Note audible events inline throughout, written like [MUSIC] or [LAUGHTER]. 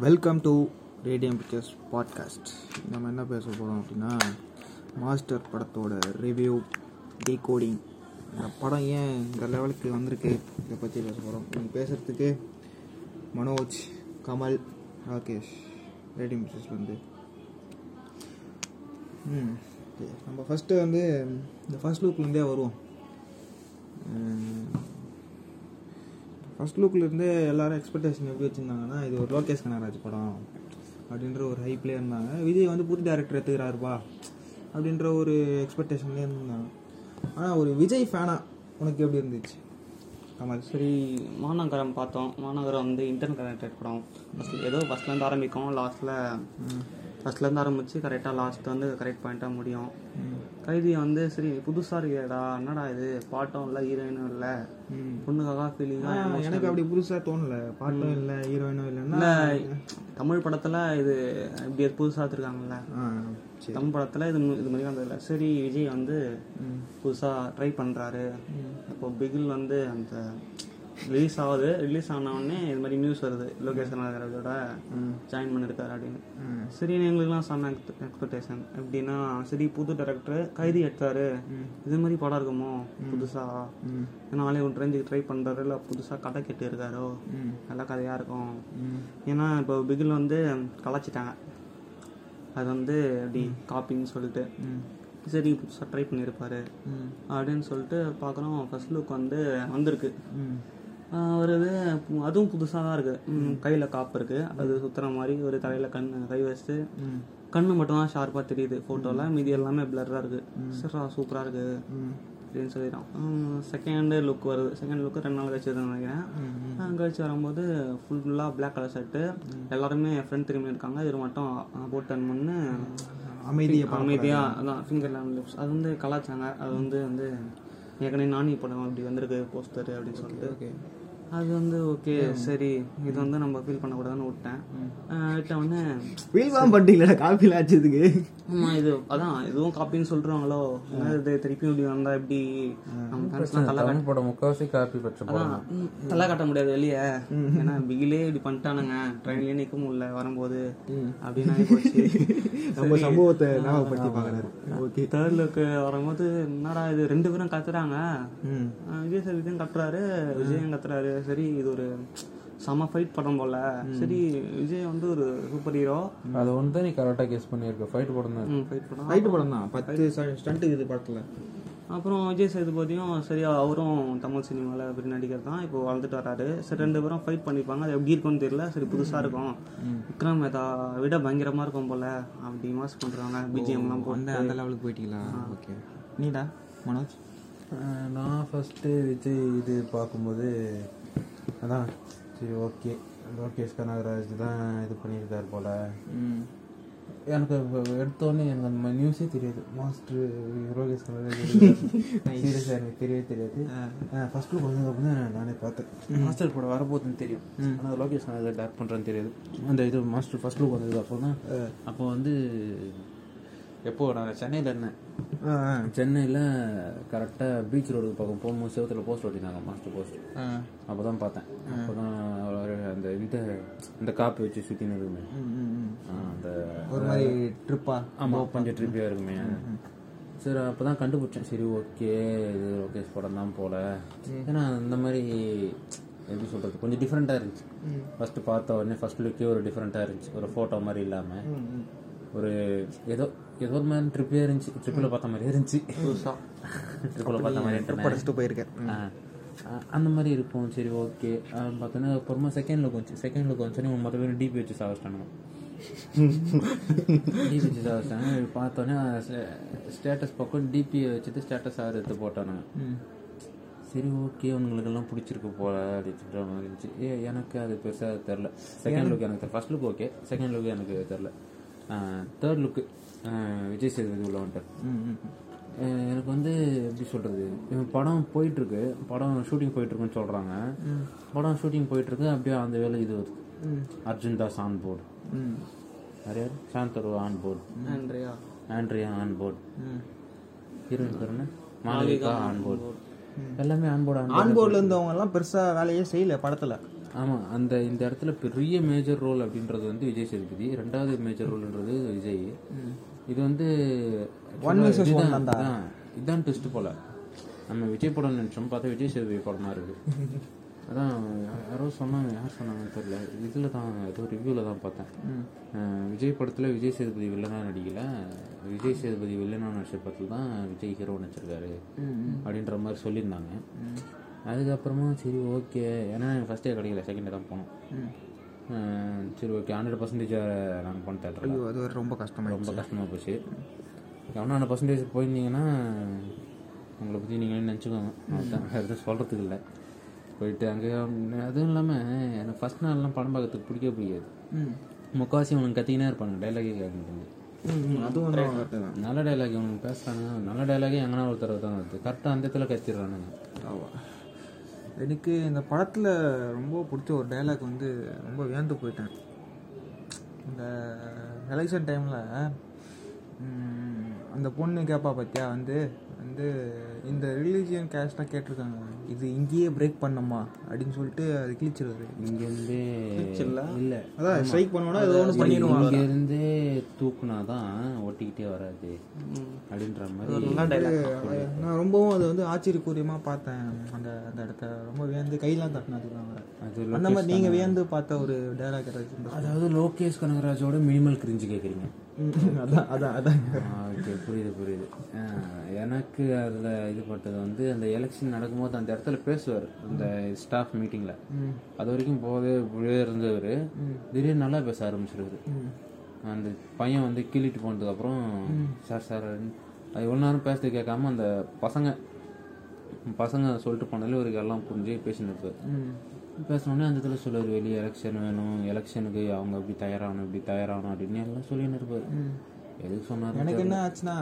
Welcome to Radium Pictures podcast நம்ம என்ன பேச போகிறோம் அப்படின்னா மாஸ்டர் படத்தோட ரிவ்யூ டீகோடிங் இந்த படம் ஏன் இந்த லெவலுக்கு வந்திருக்கு? இதை பற்றி பேச போகிறோம் நீங்கள் பேசுகிறதுக்கு மனோஜ் கமல் ராகேஷ் ரேடியம் பிக்சர்ஸ்லேருந்து ம் நம்ம ஃபஸ்ட்டு வந்து இந்த ஃபஸ்ட் லுக்லேருந்தே வருவோம். ஃபர்ஸ்ட் லுக்லேருந்தே எல்லாரும் எக்ஸ்பெக்டேஷன் எப்படி வச்சுருந்தாங்கன்னா இது ஒரு லோகேஷ் கனகராஜ் படம் அப்படின்ற ஒரு ஹைப்லேயே இருந்தாங்க. விஜய் வந்து புது டேரக்டர் எடுத்துக்கிறாருப்பா அப்படின்ற ஒரு எக்ஸ்பெக்டேஷன்லேயே இருந்தாங்க. ஆனால் ஒரு விஜய் ஃபேனா உனக்கு எப்படி இருந்துச்சு? கமல் சரி மாநகரம் பார்த்தோம். மாநகரம் வந்து இன்டர்ன் கனெக்டட் படம். ஃபஸ்ட் ஏதோ ஃபஸ்ட்லேருந்து ஆரம்பிக்கும். லாஸ்ட்டில் ஃபஸ்ட்லேருந்து ஆரம்பித்து கரெக்டாக லாஸ்ட் வந்து கரெக்ட் பாயிண்ட்டாக முடியும். கைதி வந்து சரி புதுசாக இருக்கேடா என்னடா இது? பாட்டும் இல்லை ஹீரோயினும் இல்லை. பொண்ணுக்காக ஃபீலிங்காக ஆனா, எனக்கு அப்படி புதுசாக தோணல. பாட்டும் இல்லை ஹீரோயினும் இல்லைன்னா இல்லை தமிழ் படத்தில் இது இப்படி புதுசாக எடுத்துருக்காங்கல்ல சரி. தமிழ் படத்தில் இது இது மாதிரி வந்ததில்ல சரி விஜய் வந்து. புதுசாக ட்ரை பண்ணுறாரு இப்போ பிகில் வந்து அந்த ரிலீஸ் ஆகுது. ரிலீஸ் ஆனவுடனே இது மாதிரி நியூஸ் வருது. லோகேஷ் கனகராஜோட ஜாயின் பண்ணிருக்காரு அப்படின்னு. சரி எங்களுக்குலாம் செம்ம எக்ஸ்பெக்டேஷன் எப்படின்னா சரி புது டேரக்டர் கைதி எடுத்தாரு. இது மாதிரி படம் இருக்குமோ? புதுசா? ம். நாளே ஒரு ரேஞ்சுக்கு ட்ரை பண்றாரு. இல்லை புதுசா கதை கேட்டு இருக்காரோ. நல்ல கதையா இருக்கும். ஏன்னா இப்போ பிகில் வந்து கலாச்சிட்டாங்க அது வந்து அப்படி காப்பின்னு சொல்லிட்டு. சரி புதுசாக ட்ரை பண்ணியிருப்பாரு. அப்படின்னு சொல்லிட்டு பார்க்குறோம் ஃபர்ஸ்ட் லுக் வந்து வந்திருக்கு. பு- அதுவும் புதுசாக தான் இருக்குது கையில் காப்பு இருக்குது அது சுற்றுற மாதிரி ஒரு தலையில் கண் கை வச்சுட்டு ம். கண்ணு மட்டும் தான் ஷார்ப்பாக தெரியுது ஃபோட்டோவில் மீதி எல்லாமே பிளராக இருக்குது சரிடா சூப்பராக இருக்குது. அப்படின்னு சொல்லிடுறோம் செகண்ட் லுக் வருது. செகண்ட் லுக்கு ரெண்டு நாள் கழிச்சு வருதுன்னு நினைக்கிறேன். கழிச்சு வரும்போது ஃபுல்லாக பிளாக் கலர் ஷர்ட்டு எல்லாருமே ஃப்ரெண்ட் திரும்பி இருக்காங்க. இது மட்டும் போட்டு டர்ன் பண்ணு. அமைதியை அமைதியாக அதான் ஃபிங்கர் லேண்ட் லிப்ஸ் அது வந்து கலாச்சாங்க அது வந்து வந்து ஏற்கனவே நானி படம் அப்படி வந்திருக்கு போஸ்டர் அப்படின்னு சொல்லிட்டு. ஓகே அது வந்து ஓகே சரி. இது வந்து நம்ம ஃபீல் பண்ணக்கூடாதுன்னு விட்டேன். விட்ட உடனே வீல்வாம் பண்ணிட்டீங்களா காப்பியில் ஆச்சதுக்கு இது அதான் இதுவும் காப்பின்னு சொல்றாங்களோ? என்ன இது திருப்பி இப்படி வந்தா எப்படி? நம்ம ஃபேன்ஸ்லாம் தலை காப்பி பெற்ற படம் அதான் தலை காட்ட முடியாது வெளியே. ஏன்னா பிகிலே இப்படி பண்ணிட்டானுங்க. ட்ரெயின்லயே நிக்க முடியல வரும்போது. அப்படின்னு ஆகி போச்சு. [LAUGHS] நம்ம சம்பவத்தை ஞாபகப்படுத்தி பார்க்குறாரு. ஓகே தேர்ட் லுக்கு வரும்போது என்னடா இது ரெண்டு பேரும் கத்துறாங்க. விஜய் சார் விஜயம் கத்துறாரு. விஜயம் கத்துறாரு. சரி இது ஒரு செம ஃபைட் படம் போல. சரி விஜய் வந்து ஒரு சூப்பர் ஹீரோ அது ஒன்று தான் நீ கரெக்டாக கெஸ் பண்ணியிருக்க. ஃபைட் படம் தான். ஃபைட் படம். ஃபைட்டு படம் தான். பத்து ஸ்டண்ட் இது படத்தில். அப்புறம் விஜய் சேதுபதியும் சரி அவரும் தமிழ் சினிமாவில் அப்படி நடிகர் தான் இப்போ வளர்ந்துட்டு வராரு. சரி ரெண்டு பேரும் ஃபைட் பண்ணிப்பாங்க. அது எப்படி இருக்கும்னு தெரியல. சரி புதுசாக இருக்கும். விக்ரம் மேதா விட பயங்கரமாக இருக்கும் போல. அப்படி மாஸ் பண்ணுறாங்க பிஜிஎம்லாம் போட்டு. அந்த லெவலுக்கு போயிட்டீங்களா? ஓகே நீடா மனோஜ்? நான் ஃபஸ்ட்டு விஜய் இது பார்க்கும்போது அதான். சரி ஓகே லோகேஷ் கனகராஜ் தான் இது பண்ணியிருக்காரு போல. எனக்கு எடுத்தோடனே எனக்கு அந்த நியூஸே தெரியாது. மாஸ்டர் லோகேஷ் கனகராஜ் [LAUGHS] சீரியஸாக எனக்கு தெரியவே தெரியாது. ஃபர்ஸ்ட் வந்ததுக்கப்புறம் தான் நானே பார்த்தேன். மாஸ்டர் படம் வரப்போகுதுன்னு தெரியும். ஆனால் லோகேஷ் கனகராஜ் டேரக்ட் பண்ணுறேன்னு தெரியாது. அந்த இது மாஸ்டர் ஃபர்ஸ்ட் லுக் வந்ததுக்கு அப்புறம் தான் அப்போ வந்து எப்போ நான் சென்னையில் இருந்தேன். சென்னையில் கரெக்டாக பீச் ரோடுக்கு பக்கம் போகும்போது செவத்தில் போஸ்ட் ஓட்டினாங்க மாஸ்டர் போஸ்ட் அப்போ தான் பார்த்தேன். அப்போ தான் அந்த இந்த இந்த காப்பி வச்சு சுற்றினு இருக்குமே. அந்த ஒரு மாதிரி ட்ரிப்பா ஆமாம் கொஞ்சம் ட்ரிப்பியாக இருக்குமே. சரி அப்போ தான் கண்டுபிடிச்சேன். சரி ஓகே இது லோகேஷ் படம் தான் போல. ஏன்னா இந்த மாதிரி எப்படி சொல்கிறது கொஞ்சம் டிஃப்ரெண்ட்டாக இருந்துச்சு. ஃபஸ்ட்டு பார்த்த உடனே ஃபர்ஸ்ட் லுக்கே ஒரு டிஃப்ரெண்ட்டாக இருந்துச்சு. ஒரு ஃபோட்டோ மாதிரி இல்லாமல் ஒரு ஏதோ ஏதோ ஒரு மாதிரி ட்ரிப்பியாக இருந்துச்சு. ட்ரிப்பில் பார்த்த மாதிரி இருந்துச்சு. ட்ரிப்பில் பார்த்த மாதிரி படிச்சுட்டு போயிருக்கேன். அந்த மாதிரி இருக்கும் சரி ஓகே பார்த்தோன்னா அப்புறமா செகண்ட் லுக் வந்துச்சு. செகண்ட் லுக் வந்துச்சுன்னா மொத்த பேரும் டிபி வச்சு சாவச்சிட்டானுங்க டிபி வச்சு சாவச்சிட்டாங்க பார்த்தோன்னே ஸ்டேட்டஸ் பக்கம் டிபி வச்சுட்டு ஸ்டேட்டஸ் ஆறு எடுத்து போட்டானுங்க. சரி ஓகே உங்களுக்கெல்லாம் பிடிச்சிருக்கு போல அப்படின்ற மாதிரி இருந்துச்சு. ஏ எனக்கு அது பெருசாக தெரில செகண்ட் லுக் எனக்கு first look okay second look எனக்கு தெரில தேர்ட் லுக்கு விஜய் சேதுபதி உள்ள வந்துட்டார் அஹ் எனக்கு வந்து எப்படி சொல்றது? இவன் படம் போயிட்டு இருக்கு படம் ஷூட்டிங் போயிட்டு இருக்குன்னு சொல்றாங்க படம் ஷூட்டிங் போயிட்டு இருக்கு அப்படியே அந்த வேலை இது வருது. அர்ஜுன் தாஸ் ஆன் போர்டு ம். நிறைய சாந்தரு on board Andrea. On board heroine பேர் என்ன? மாளவிகா ஆன் போர்டு எல்லாமே ஆன் போர்டு ஆன் போர்டில் இருந்தவங்க எல்லாம் பெருசா வேலையே செய்யல படத்துல. ஆமாம் அந்த இந்த இடத்துல பெரிய மேஜர் ரோல் அப்படின்றது வந்து விஜய் சேதுபதி ரெண்டாவது மேஜர் ரோல்ன்றது விஜய். இது வந்து இதுதான் இதான் ட்விஸ்ட் போல. நம்ம விஜய் படம் நினச்சோம் பார்த்தா விஜய் சேதுபதி படமா இருக்கு. அதான் யாரோ சொன்னாங்க யார் சொன்னாங்கன்னு தெரியல. இதில் தான் ஏதோ ரிவ்யூவில் தான் பார்த்தேன். விஜய் படத்தில் விஜய் சேதுபதி வில்லனாக நடிக்கல. விஜய் சேதுபதி வில்லனாக நடிச்ச படத்தில் தான் விஜய் ஹீரோ நடிச்சிருக்காரு. அப்படின்ற மாதிரி சொல்லியிருந்தாங்க. அதுக்கப்புறமா சரி ஓகே ஏன்னா எனக்கு ஃபஸ்ட்டே கிடைக்கல. செகண்டே தான் போனோம். சரி ஓகே ஹண்ட்ரட் பர்சன்டேஜ் நாங்கள் பண்ண தேட்டரில் ஐயோ அது ஒரு ரொம்ப கஷ்டமாயிடுச்சு. ரொம்ப கஷ்டமாக போச்சு. எவனா பர்சன்டேஜ் போயிருந்தீங்கன்னா உங்களை பற்றி நீங்களே நினச்சிக்கோங்க. அதுதான் வேறு எதுவும் சொல்கிறதுக்கு இல்லை. போயிட்டு அங்கே அதுவும் இல்லாமல் எனக்கு ஃபஸ்ட் நாள்லாம் படம் பார்க்கறதுக்கு பிடிக்கவே பிடிக்காது. ம். முக்கால்வாசி அவனுக்கு கத்திக்கினே இருப்பாங்க டைலாகே கேட்க மாட்டேங்குது ம், ம், அதுவும் நல்ல டைலாக் அவனுக்கு பேசுகிறாங்க நல்ல டைலாகே எங்கன்னா ஒரு தடவை தான் வருது கரெக்டாக அந்த இடத்துல கத்திடுறானுங்க. ஆமா. எனக்கு இந்த படத்தில் ரொம்ப பிடிச்ச ஒரு டைலாக் வந்து ரொம்ப வியந்து போயிட்டேன். இந்த எலெக்ஷன் டைமில் அந்த பொண்ணு கேட்பா பார்த்தியா வந்து வந்து இந்த ரிலீஜியன் கேஸ்டாக கேட்டிருக்காங்க. இது இங்கேயே பிரேக் பண்ணமா அப்படின்னு சொல்லிட்டு அது கிழிச்சிருவாரு. இங்கேருந்தே இல்ல இல்லை. அதான் ஸ்ட்ரைக் பண்ணோன்னா ஏதோ ஒன்று பண்ணிடுவாங்க. இங்கேருந்தே தூக்குனா தான் ஒட்டிக்கிட்டே வராது அப்படின்ற மாதிரி நான் ரொம்பவும் அது வந்து ஆச்சரியபூர்வமாக பார்த்தேன் அந்த அந்த இடத்த. ரொம்ப வியந்து கையெல்லாம் வர அது அந்த மாதிரி நீங்கள் வியந்து பார்த்த ஒரு டைலாக் இருந்தா அதாவது லோகேஷ் கனகராஜோட மினிமல் கிரிஞ்சு கேட்குறீங்க அதான் அதான் அதான். ஓகே புரியுது புரியுது. எனக்கு அதில் இது பட்டது வந்து அந்த எலெக்ஷன் நடக்கும்போது அந்த இடத்துல பேசுவார் அந்த ஸ்டாஃப் மீட்டிங்கில் அது வரைக்கும் போதே இப்படியே இருந்தவர். திடீர்னு நல்லா பேச ஆரம்பிச்சிருவாரு. அந்த பையன் வந்து கிள்ளிட்டு போனதுக்கப்புறம் சார் சார் அது இவ்வளோ நேரம் பேசுறது கேட்காம அந்த பசங்க பசங்க சொல்லிட்டு போனாலே இவருக்கு எல்லாம் புரிஞ்சு பேசின்னு இருப்பார். பேசினோடனே அந்த இடத்துல சொல்லுவார் வெளியே எலெக்ஷன் வேணும் எலெக்ஷனுக்கு அவங்க இப்படி தயாராகணும் இப்படி தயாராகணும் அப்படின்னு எல்லாம் சொல்லின்னு இருப்பார். எதுக்கு சொன்னார் எனக்கு என்ன ஆச்சுன்னா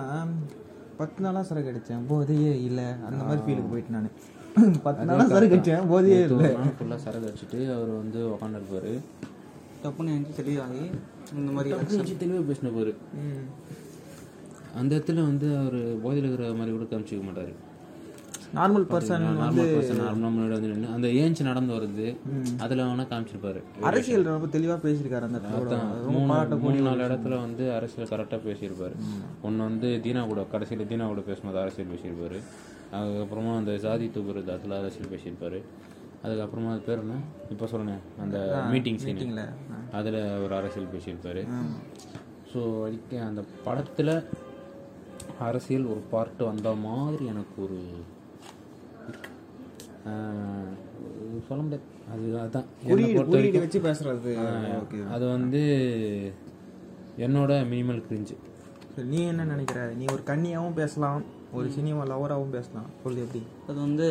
பத்து நாளாக சரக்கு அடித்தேன் போதையே இல்லை அந்த மாதிரி ஃபீலுக்கு போயிட்டு நான். பத்து நாளாக சரக்கு அடித்தேன் போதையே இல்லை. ஃபுல்லாக சரக்கு அடிச்சுட்டு அவர் வந்து உக்காந்துருப்பாரு. டப்புன்னு எனக்கு தெளிவாகி இந்த மாதிரி தெளிவாக பேசின போரு. அந்த இடத்துல வந்து அவர் போதையில் இருக்கிற மாதிரி கூட காமிச்சிக்க மாட்டார். Normal person normal person normal முன்னாடி வந்து நின்று அந்த ஏஞ்சி நடந்து வருது. அதில் வேணால் காமிச்சிருப்பாரு. அரசியல் ரொம்ப தெளிவாக பேசியிருக்காரு அந்த மூணு நாலு இடத்துல வந்து அரசியல் கரெக்டாக பேசியிருப்பாரு. ஒன்று வந்து தீனா கூட கடைசியில் தீனா கூட பேசும்போது அரசியல் பேசியிருப்பாரு. அதுக்கப்புறமா அந்த ஜாதி தூக்குறது அதில் அரசியல் பேசியிருப்பாரு. அதுக்கப்புறமா அது பேர் என்ன? இப்போ சொன்னேன் அந்த மீட்டிங் சீன் மீட்டிங்கில் அதில் ஒரு அரசியல் பேசியிருப்பாரு. ஸோ அடிக்க அந்த படத்தில் அரசியல் ஒரு பார்ட் வந்த மாதிரி எனக்கு ஒரு சொல்ல முடியாது. அது அதான். என்னை குறியீடு வச்சு பேசுறது. ஓகே அது வந்து என்னோட மினிமல் கிரிஞ்சு நீ என்ன நினைக்கிற? நீ ஒரு கன்னியாவும் பேசலாம். ஒரு சினிமா லவராகவும் பேசலாம். சொல்லு எப்படி? அது வந்து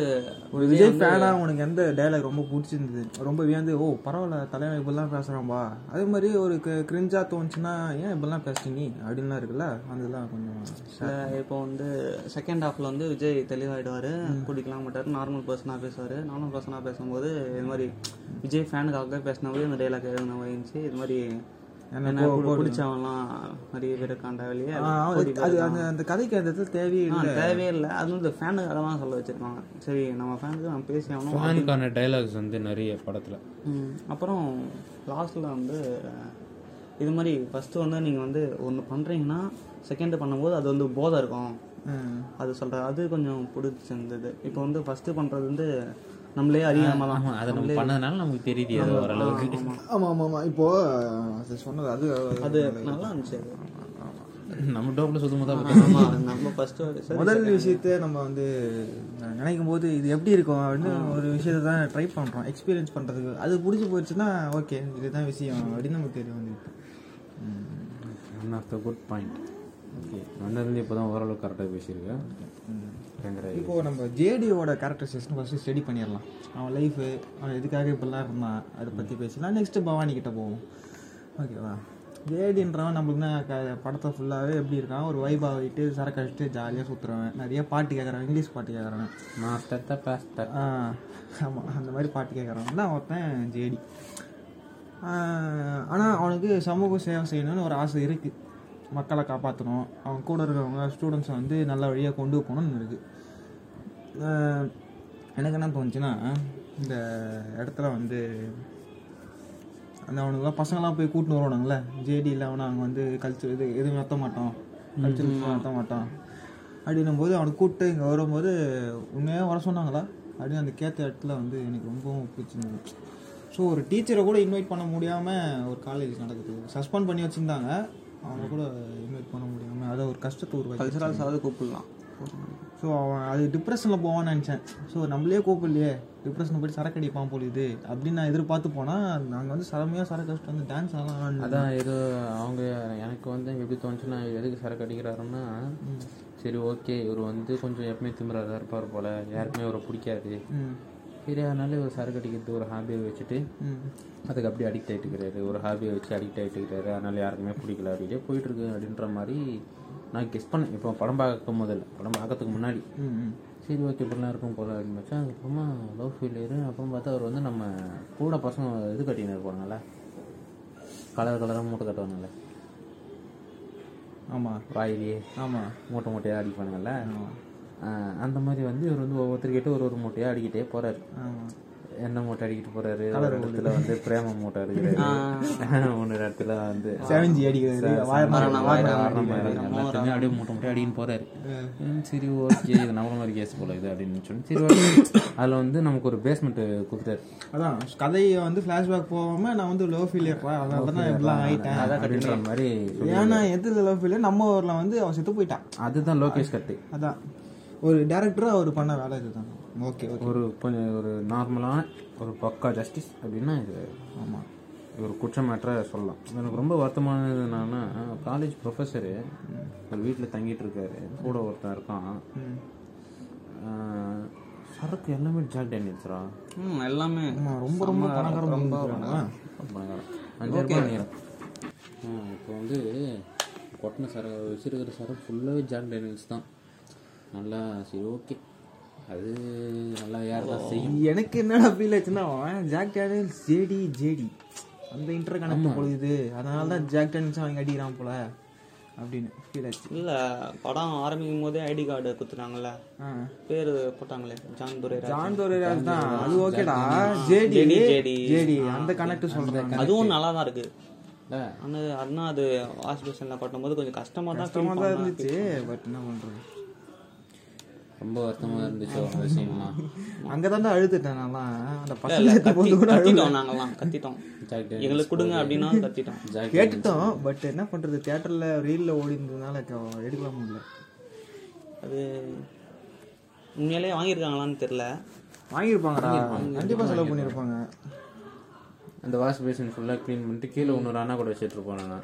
ஒரு விஜய் ஃபேனா உனக்கு எந்த டைலாக் ரொம்ப பிடிச்சிருந்தது? ரொம்ப வியந்து ஓ பரவாயில்ல தலைவன் இப்படிலாம் பேசுகிறான்பா அதே மாதிரி ஒரு கிரிஞ்சா தோணுச்சுன்னா ஏன் இப்படிலாம் பேசுற நீ? அப்படின்லாம் இருக்குல்ல அதெல்லாம் கொஞ்சம் இப்போ வந்து செகண்ட் ஹாஃப்ல வந்து விஜய் தெளிவாயிடுவாரு குடிக்கலாம் மாட்டார் நார்மல் பர்சனாக பேசுவார். நார்மல் பர்சனாக பேசும்போது இது மாதிரி விஜய் ஃபேனுக்காக பேசின போது இந்த டைலாக் எழுதின மாதிரி இருந்துச்சு. இது மாதிரி பிடிச்சவன்லாம் நிறைய பேர் ஆ, அது அந்த அந்த கதைக்கு அந்த இடத்துல தேவையே இல்லை தேவையே இல்லை. அது வந்து ஃபேனுக்காக தான் சொல்ல வச்சிருக்காங்க சரி நம்ம ஃபேனுக்கு நம்ம பேசி ஆகணும் ஃபேனுக்கான டைலாக்ஸ் வந்து நிறைய படத்தில். ம், அப்புறம் லாஸ்ட்டில் வந்து இது மாதிரி ஃபஸ்ட்டு வந்து நீங்கள் வந்து ஒன்று பண்ணுறீங்கன்னா செகண்ட் பண்ணும்போது அது வந்து போதை இருக்கும். ம். அது சொல்கிற அது கொஞ்சம் பிடிச்சிருந்தது. இப்போ வந்து ஃபஸ்ட்டு பண்ணுறது வந்து நம்மளே அறியாமல் தான் அதை நம்ம பண்ணதுனால நமக்கு தெரியுது அது ஓரளவுக்கு. ஆமாம் ஆமாம் ஆமாம் இப்போ அது சொன்னது அது அது நல்லா இருந்துச்சு அது. நம்ம டோப்பில் சுத்தமாக தான் ஆமாம் நம்ம ஃபஸ்ட்டு முதல் விஷயத்த நம்ம வந்து நினைக்கும் போது இது எப்படி இருக்கும் அப்படின்னு ஒரு விஷயத்தை தான் ட்ரை பண்ணுறோம் எக்ஸ்பீரியன்ஸ் பண்ணுறதுக்கு அது பிடிச்சி போயிடுச்சுன்னா ஓகே இதுதான் விஷயம் அப்படின்னு நமக்கு தெரியும் வந்து one of the good point okay வந்ததுலேருந்து இப்போ தான் ஓரளவுக்கு கரெக்டாக பேசியிருக்கேன். இப்போ நம்ம ஜேடியோட கேரக்டரைசேஷன் ஃபஸ்ட்டு ஸ்டடி பண்ணிடலாம். அவன் லைஃபு அவன் எதுக்காக இப்படிலாம் இருந்தான் அதை பற்றி பேசலாம். நெக்ஸ்ட்டு பவானி கிட்ட போவோம். ஓகேவா ஜேடின்றவன் நம்மளுக்குன்னா படத்தை ஃபுல்லாகவே எப்படி இருக்கான்? ஒரு வைப் ஆகிட்டு சரக்கு அடிச்சுட்டு ஜாலியாக சுற்றுறவன் நிறைய பாட்டு கேட்குறான் இங்கிலீஷ் பாட்டு கேட்குறான் மாஸ்டர் பாஸ்டர் ஆமாம் அந்த மாதிரி பாட்டு கேட்குறவன் தான் ஒருத்தன் ஜேடி ஆனால் அவனுக்கு சமூக சேவை செய்யணும்னு ஒரு ஆசை இருக்குது மக்களை காப்பாற்றணும் அவன் கூட இருக்கிறவங்க ஸ்டூடெண்ட்ஸை வந்து நல்ல வழியாக கொண்டு போகணும்னு இருக்குது எனக்கு என்ன தோணுச்சுன்னா இந்த இடத்துல வந்து அந்த அவனுக்குலாம் பசங்களாம் போய் கூட்டின்னு வருவானுங்களே ஜேடியில் அவனை அவங்க வந்து கல்ச்சர் இது எதுவும் நடத்த மாட்டோம் கல்ச்சர் நடத்த மாட்டோம் அப்படின்னும் போது அவனை கூப்பிட்டு இங்கே வரும்போது உண்மையாக வர சொன்னாங்களா? அப்படின்னு அந்த கேட்ட இடத்துல வந்து எனக்கு ரொம்பவும் பிடிச்சிருந்தது. ஸோ ஒரு டீச்சரை கூட இன்வைட் பண்ண முடியாமல் ஒரு காலேஜ் நடக்குது. சஸ்பெண்ட் பண்ணி வச்சுருந்தாங்க. அவங்க கூட இன்வைட் பண்ண முடியாமல் அதை ஒரு கஷ்டத்தை உருவாக்கி கல்ச்சரல்ஸ் ஆகுது கூப்பிடலாம். ஸோ அவன் அது டிப்ரெஷனில் போவான்னு நினச்சேன். ஸோ நம்மளே கூப்பிடலையே டிப்ரெஷனில் போய் சரக்கு அடிப்பான் போல இது அப்படின்னு நான் எதிர்பார்த்து போனால் நாங்கள் வந்து சரமையாக சரக்கு அடிச்சுட்டு வந்து டான்ஸ் ஆடலாம் ஆடினோம். அதான் ஏதோ அவங்க எனக்கு வந்து எப்படி தோணுச்சுன்னா எதுக்கு சரக்கு அடிக்கிறாருன்னா சரி ஓகே இவர் வந்து கொஞ்சம் எப்பவுமே திமிராக இருப்பார் போல. யாருக்குமே இவரை பிடிக்காது. அதனால இவர் சரக்கு அடிக்கிறது ஒரு ஹாபியை வச்சுட்டு அதுக்கு அப்படியே அடிக்ட் ஆகிட்டு இருக்கிறாரு ஒரு ஹாபியை வச்சு அடிக்ட் ஆகிட்டு இருக்கிறாரு அதனால யாருக்குமே பிடிக்கல அப்படியே போயிட்டு இருக்கு அப்படின்ற மாதிரி நான் கெஸ் பண்ணேன். இப்போ படம் பார்க்கும் முதல்ல படம் பார்க்கறதுக்கு முன்னாடி. சரி ஓகே இப்படிலாம் இருக்கும் போல அப்படின்னு வச்சா அதுக்கப்புறமா லவ் ஃபெயிலியரு அப்புறம் பார்த்தா அவர் வந்து நம்ம கூட பசங்க இது கட்டின்னு இருப்பாங்கல்ல. கலர் கலராக மூட்டை கட்டுவாங்கல்ல. ஆமாம் வாயிலேயே ஆமாம் மூட்டை மூட்டையாக அடிப்பானுங்கல்ல. ஆஹ் அந்த மாதிரி வந்து இவர் வந்து ஒவ்வொருத்தர்கிட்ட ஒரு ஒரு மூட்டையாக அடிக்கிட்டே போறாரு. என்ன மூட்டை அடிக்கிட்டு போறாரு? ஒரு இடத்துல வந்து பிரேம மூட்டை அடிக்கிறாரு. ஒன்று இடத்துல வந்து செவன்ஜி அடிக்கிறது வாரணம் எல்லாத்தையுமே அப்படியே மூட்டை மூட்டை அடிக்கின்னு போறாரு. சரி ஓகே இது நம்மள மாதிரி கேஸ் போல இது அப்படின்னு சொல்லி சரி ஓகே. அதில் வந்து நமக்கு ஒரு பேஸ்மெண்ட் கொடுத்தாரு அதான் கதையை வந்து ஃப்ளாஷ்பேக் போகாமல் நான் வந்து லவ் ஃபெயிலியர்ப்பா அதனால தான் இப்படிலாம் ஆயிட்டேன். அப்படின்ற மாதிரி ஏன்னா எதில் லவ் ஃபெயிலியர் நம்ம ஊரில் வந்து அவன் செத்து போயிட்டான். அதுதான் லோகேஷ் கட்டு அதான். ஒரு டேரக்டராக அவர் பண்ண வேலை இதுதான்? ஓகே ஓகே ஒரு கொஞ்சம் ஒரு நார்மலான ஒரு பக்கா ஜஸ்டிஸ் அப்படின்னா இது ஆமாம் ஒரு குற்றமற்ற சொல்லலாம். எனக்கு ரொம்ப வருத்தமானது என்னன்னா காலேஜ் ப்ரொஃபஸரு வீட்டில் தங்கிட்டு இருக்காரு கூட ஒருத்தன் இருக்கான். சரக்கு எல்லாமே ஜாக் டேனியல்ஸ்ரா ம் எல்லாமே ரொம்ப ரொம்ப பணக்காரம் ரொம்ப அஞ்சாயிரம் ரூபாய் நினைக்கிறேன் இப்போ வந்து கொட்டின சரக்கு வச்சிருக்கிற சரக்கு ஃபுல்லாகவே ஜாக் டேனியல்ஸ் தான். நல்லா சரி ஓகே அது நல்லா யார் தான் எனக்கு என்னடா ஃபீல் ஆச்சுன்னா அவன் ஜாக் டேனியல்ஸ் ஜேடி ஜேடி அந்த இன்டர் கனெக்ட் பொழுது அதனால தான் ஜாக் டேனியல்ஸ் அவங்க அடிக்கிறான் போல அப்படின்னு ஃபீல் ஆச்சு. இல்ல படம் ஆரம்பிக்கும் போதே ஐடி கார்டு குத்துனாங்கல்ல? பேரு போட்டாங்களே ஜான் துரை ஜான் தோரேராஜ் தான். அது ஓகேடா ஜேடி ஜேடி. ஜேடி அந்த கனெக்ட் சொல்றேன் அதுவும் நல்லா தான் இருக்கு அண்ணா அது வாஷ் பேஷன்ல கட்டும்போது கொஞ்சம் கஷ்டமா தான் கஷ்டமா தான் இருந்துச்சு பட் என்ன பண்றது? ரொம்ப வருத்தமாக இருந்துச்சு அந்த விஷயம்லாம். அங்கதான்டா அழுதுட்டேன் நான்லாம். அந்த பசங்க கத்தி- கத்திட்டோம் நாங்கெல்லாம் கத்திட்டோம். ஜாக் டேனியல்ஸ் எங்களுக்கு கொடுங்க அப்படின்னா கத்திட்டோம். கேட்டுட்டோம் பட் என்ன பண்றது? தியேட்டர்ல ரீல்ல ஓடி இருந்ததுனால க- எடுக்கலாம் முடியல. அது உண்மையிலேயே வாங்கியிருக்காங்களான்னு தெரியல. வாங்கியிருப்பாங்கடா. கண்டிப்பா செலவு பண்ணியிருப்பாங்க. அந்த வாஷ் பேசின் ஃபுல்லாக க்ளீன் பண்ணிட்டு கீழே இன்னொரு அண்ணா கூட வச்சுட்டு இருப்பானுங்க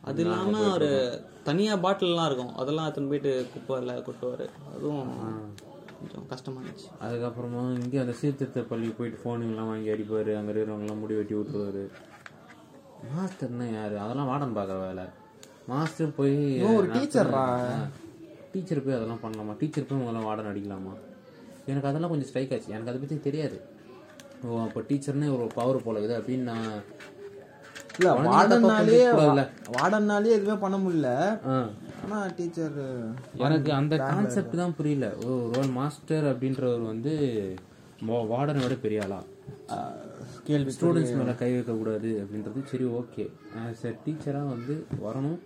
அது இல்லாம ஒரு தனியா பாட்டில்லாம் இருக்கும். அதெல்லாம் எடுத்துன்னு போயிட்டு குப்பைல கொட்டுவாரு. அதுவும் கொஞ்சம் கஷ்டமா இருந்துச்சு. அதுக்கப்புறமா இங்கே அந்த சீர்திருத்த பள்ளிக்கு போயிட்டு ஃபோனுங்கெல்லாம் வாங்கி அடிப்பார். அங்கே இருக்கிறவங்கலாம் முடி வெட்டி விட்டுருவாரு. மாஸ்டர்னா யாரு? அதெல்லாம் வார்டன் பார்க்குற வேலை. மாஸ்டர் போய் ஒரு டீச்சர்ரா டீச்சர் போய் அதெல்லாம் பண்ணலாமா? டீச்சர் போய் உங்களாம் வார்டன் அடிக்கலாமா? எனக்கு அதெல்லாம் கொஞ்சம் ஸ்ட்ரைக் ஆச்சு. எனக்கு அதை பற்றி தெரியாது. ஓ அப்போ டீச்சர்னே ஒரு பவர் போல இது அப்படின்னு நான் இல்ல வார்டன்னாலே. வார்டன்னாலே எதுவுமே பண்ண முடியல. ஆனா டீச்சர் எனக்கு அந்த கான்செப்ட் தான் புரியல. ஓ ரோல் மாஸ்டர் அப்படின்றவர் வந்து வார்டனை விட பெரிய ஆளா? கேள்வி ஸ்டூடெண்ட்ஸ் மேலே கை வைக்கக்கூடாது அப்படின்றது சரி ஓகே ஆஸ் எ டீச்சராக வந்து வரணும்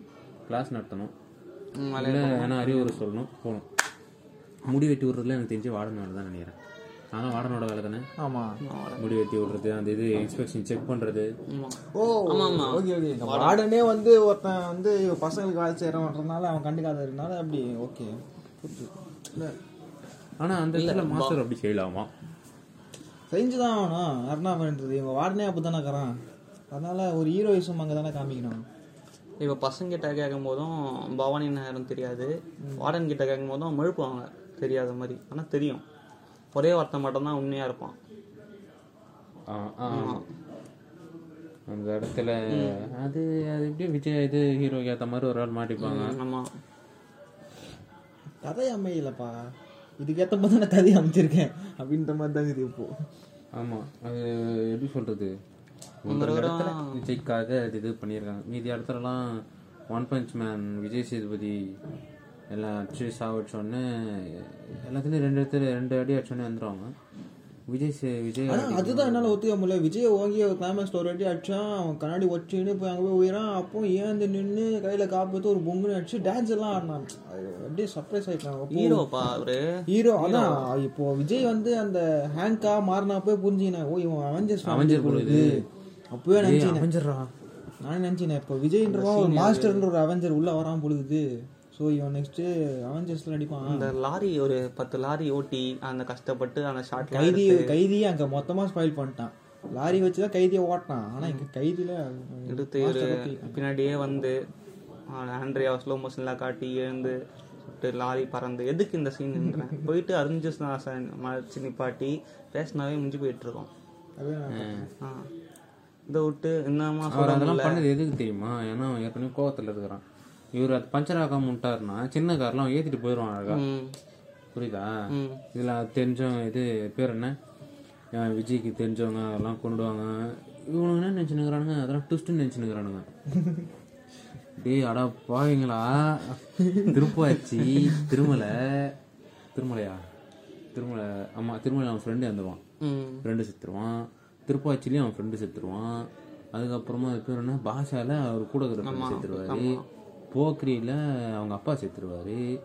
கிளாஸ் நடத்தணும். இல்லை ஏன்னா அறிவுரை சொல்லணும் போகணும். முடி வெட்டி விடுறதுல எனக்கு தெரிஞ்சு வார்டன் தான் நினைக்கிறேன். ஆனால் வார்டனோட வேலை தானே? ஆமா. முடி வெட்டி விடுறது அந்த இது இன்ஸ்பெக்ஷன் செக் பண்ணுறது ஆமா. ஓ ஓகே ஓகே. வார்டனே வந்து ஒருத்தன் வந்து பசங்களுக்கு வேலை செய்யறவன்றதுனால அவன் கண்டுக்காததுனால அப்படி ஓகே. இல்ல ஆனால் அந்த இடத்துல மாஸ்டர் அப்படி செய்யலாமா? செஞ்சுதான் ஆகணும். யாருன்னா பண்ணுறது இவங்க வார்டனே அப்படி தானே இருக்கிறான். அதனால ஒரு ஹீரோயிசம் அங்கே தானே காமிக்கணும். இப்போ பசங்க கிட்ட கேட்கும் போதும் பவானி நேரம் தெரியாது. வார்டன் கிட்ட கேட்கும் போதும் மழுப்புவாங்க தெரியாத மாதிரி. ஆனா தெரியும். ஒரே ஒருத்தன் மட்டும்தான் உண்மையா இருப்பான். அந்த இடத்துல அது அது எப்படியும் விஜய் இது ஹீரோக்கு ஏற்ற மாதிரி ஒரு ஆள் மாட்டிப்பாங்க? ஆமா. கதை அமையலப்பா. இதுக்கேற்ற மாதிரி நான் கதை அமைச்சிருக்கேன் அப்படின்ற மாதிரி தான் இது இப்போ. ஆமா. அது எப்படி சொல்றது? ஒரு இடத்துல விஜய்க்காக அது இது பண்ணியிருக்காங்க. மீதி இடத்துலலாம் one punch man Vijay Sethupathi எல்லாம் அடிச்சு சாவடிச்சோடனே எல்லாத்துலேயும் ரெண்டு இடத்துல ரெண்டு அடி அடிச்சோடனே வந்துடுவாங்க விஜய் சே- விஜய் அதுதான் என்னால ஒத்துக்க முடியல. விஜய் ஓங்கி கிளைமேக்ஸ் ஒரு வாட்டி அடிச்சான் அவன் கண்ணாடி ஒச்சின்னு போய் அங்க போய் உயிரான் அப்போ ஏந்து நின்னு கையில காப்பத்து ஒரு பொங்குன்னு அடிச்சு டான்ஸ் எல்லாம் ஆடினான். அப்படியே சர்ப்ரைஸ் ஆயிட்டான். ஹீரோப்பா அவரு? ஹீரோ அதான். இப்போ விஜய் வந்து அந்த ஹேங்கா மாறினப்போ புரிஞ்சினேன் ஓ இவன் அவெஞ்சர்ஸ் அவெஞ்சர் பொழுது அப்பவே நினைச்சினேன் அமைஞ்சிடறா நானே நினைச்சினேன் இப்போ விஜய்ன்றவன் ஒரு மாஸ்டர்ன்ற ஒரு அவெஞ்சர் உள்ள வரான் பொழுது ஸோ இவன் நெக்ஸ்ட் அவெஞ்சர்ஸ்ல நடிப்பான். அந்த லாரி ஒரு பத்து லாரி ஓட்டி அந்த கஷ்டப்பட்டு அந்த ஷார்ட் கைதி கைதியை அங்க மொத்தமா ஸ்பாயில் பண்ணிட்டான். லாரி வச்சுதான் கைதியை ஓட்டினான். ஆனா இங்க கைதியில எடுத்து பின்னாடியே வந்து ஆண்ட்ரியா ஸ்லோ மோஷன்ல காட்டி எழுந்து சுட்டு லாரி பறந்து எதுக்கு இந்த சீன் [LAUGHS] போயிட்டு அரிஞ்சஸ் மறைச்சு நிப்பாட்டி பேசினாவே முடிஞ்சு போயிட்டு இருக்கோம் ஆ. இதை விட்டு என்னமா அதெல்லாம் பண்ணது எதுக்கு தெரியுமா? ஏன்னா ஏற்கனவே கோவத்துல இருக்கிறான். இவர் அது பஞ்சர் ஆகாம விட்டாருன்னா சின்ன கார்லாம் ஏத்திட்டு போயிடுவான் அழகா. புரியுதா. இதுல தெரிஞ்சவங்க இது பேர் என்ன? விஜய்க்கு தெரிஞ்சவங்க அதெல்லாம் கொண்டுவாங்க இவனுங்க என்ன நினைச்சுனுக்குறானுங்க? அதெல்லாம் ட்விஸ்ட்னு நினைச்சுனுக்குறானுங்க. [LAUGHS] டேய் அடா பாவீங்களா? திருப்பாச்சி திருமலை. திருமலையா? திருமலை ஆமா திருமலை அவன் ஃப்ரெண்டு இறந்துருவான். ம். ஃப்ரெண்டு செத்துருவான். திருப்பாச்சிலையும் அவன் ஃப்ரெண்டு செத்துருவான். அதுக்கப்புறமா அது பேர் என்ன? பாஷால அவர் கூட இருக்கிற செத்துருவாரு. போக்ரியில அவங்க அப்பா செத்துருவாரு.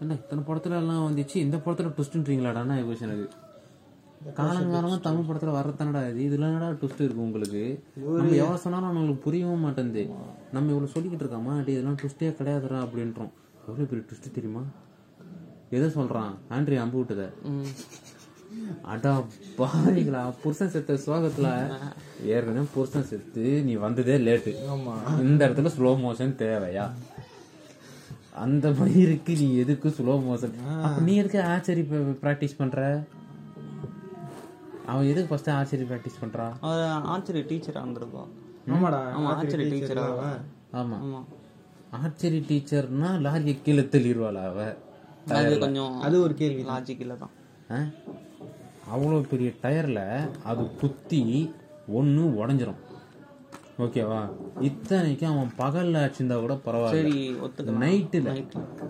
என்ன இத்தனை படத்துல எல்லாம் வந்துச்சு? இந்த படத்துல ட்விஸ்ட்ன்றீங்களாடான்னா விஷயம் எனக்கு காலங்காலமா தமிழ் படத்துல வர்றதானடா இது? இதுல என்னடா ட்விஸ்ட் இருக்கு உங்களுக்கு? நம்ம எவ்வளவு சொன்னாலும் அவங்களுக்கு புரியவும் மாட்டேங்குது நம்ம இவ்வளவு சொல்லிக்கிட்டு இருக்காமா? டே இதெல்லாம் ட்விஸ்டே கிடையாதுடா அப்படின்றோம். எவ்வளவு பெரிய ட்விஸ்ட் தெரியுமா? எதை சொல்றான்? ஆண்ட்ரி அம்பு விட்டத. அடா பாருங்களா புருஷன் செத்த சோகத்துல ஏற்கனவே புருஷன் செத்து நீ வந்ததே லேட்டு இந்த இடத்துல ஸ்லோ மோஷன் தேவையா? அந்த மயிருக்கு நீ எதுக்கு ஸ்லோ மோஷன் நீ எதுக்கு ஆச்சரி பிராக்டிஸ் பண்ற? அவன் எதுக்கு ஃபர்ஸ்ட் ஆச்சரி பிராக்டிஸ் பண்றா? அவர் ஆர்ச்சரி டீச்சரா இருந்திருப்பா. ஆமாடா ஆமா ஆர்ச்சரி டீச்சரா ஆமா. ஆமா. ஆர்ச்சரி டீச்சர்னா லாரியை கீழே தள்ளிடுவாளா அவ? அது கொஞ்சம் அது ஒரு கேள்வி லாஜிக் இல்ல தான்? அவ்வளோ பெரிய டயர்ல அது குத்தி ஒன்று உடஞ்சிரும். ஓகேவா? இத்தனைக்கும் அவன் பகல்ல அடிச்சிருந்தா கூட பரவாயில்ல. நைட்டுல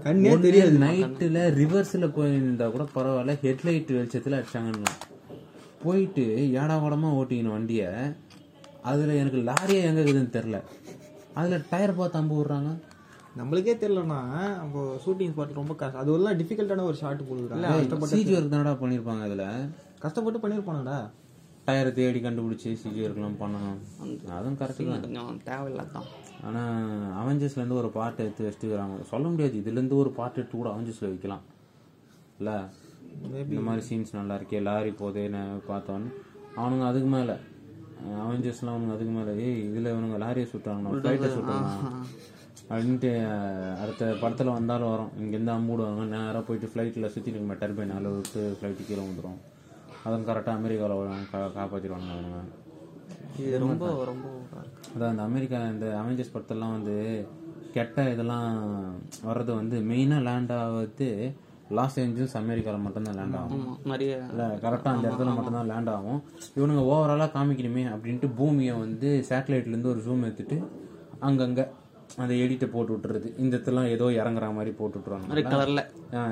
கண்ணே தெரியாது. நைட்டுல ரிவர்ஸ்ல போயிருந்தா கூட பரவாயில்ல. ஹெட்லைட் வெளிச்சத்துல அடிச்சாங்கன்னு. போயிட்டு ஏடா கூடமா ஓட்டிக்கணும் வண்டிய அதுல எனக்கு லாரியே எங்க இருக்குதுன்னு தெரியல. அதுல டயர் பார்த்து அம்பு விடுறாங்க. நம்மளுக்கே தெரியலனா அப்போ ஷூட்டிங் ஸ்பாட் ரொம்ப கஷ்டம் அது எல்லாம் டிஃபிகல்ட்டான ஒரு ஷாட் கஷ்டப்பட்டு சிஜி ஒர்க் தானடா பண்ணிருப்பாங்க அதுல? கஷ்டப்பட்டு பண்ணிருப்பானடா டயரை தேடி கண்டுபிடிச்சி சிஜி ஒர்க்லாம் பண்ணணும் அதுவும் கரெக்ட் தான். கொஞ்சம் தேவையில்லாதான் ஆனா அவெஞ்சர்ஸ்ல இருந்து ஒரு பாட்டு எடுத்து வச்சுக்கிறாங்க சொல்ல முடியாது. இதுல இருந்து ஒரு பாட்டு எடுத்து கூட அவெஞ்சர்ஸ்ல வைக்கலாம். இல்ல? இந்த மாதிரி சீன்ஸ் நல்லா இருக்கே. லாரி போதேன்னு பார்த்தோன்னு அவனுங்க அதுக்கு மேல. அவெஞ்சர்ஸ்லாம் அவனுங்க அதுக்கு மேல ஏய் இதுல இவனுங்க லாரியை சுட்டாங்க ஃபிளைட்டை சுட்டாங்க அப்படின்ட்டு அடுத்த படத்துல வந்தாலும் வரும். இங்கேருந்து அம்பூடுவாங்க நேராக போயிட்டு ஃப்ளைட்டில் சுற்றி நிற்குமே டர்பைன் விட்டு ஃப்ளைட்டு கீழே வந்துடும் அதுவும் கரெக்டாக அமெரிக்காவில் காப்பாற்றிடுவாங்க அவனுங்க. இது ரொம்ப ரொம்ப. அதான் இந்த அமெரிக்கா இந்த அவெஞ்சர்ஸ் படத்தெல்லாம் வந்து கெட்ட இதெல்லாம் வர்றது வந்து மெயினாக லேண்ட் ஆகுது லாஸ் ஏஞ்சல்ஸ் அமெரிக்காவில் மட்டும்தான் லேண்ட் ஆகும். நிறைய இல்லை கரெக்டாக அந்த இடத்துல மட்டும்தான் லேண்ட் ஆகும். இவனுங்க ஓவராலாக காமிக்கணுமே அப்படின்ட்டு பூமியை வந்து சேட்டலைட்லேருந்து ஒரு ஜூம் எடுத்துட்டு அங்கங்கே அந்த எடிட்டை போட்டு விட்டுறது. இந்த இடத்துலாம் ஏதோ இறங்குற மாதிரி போட்டு விட்டுருவாங்க கலர்ல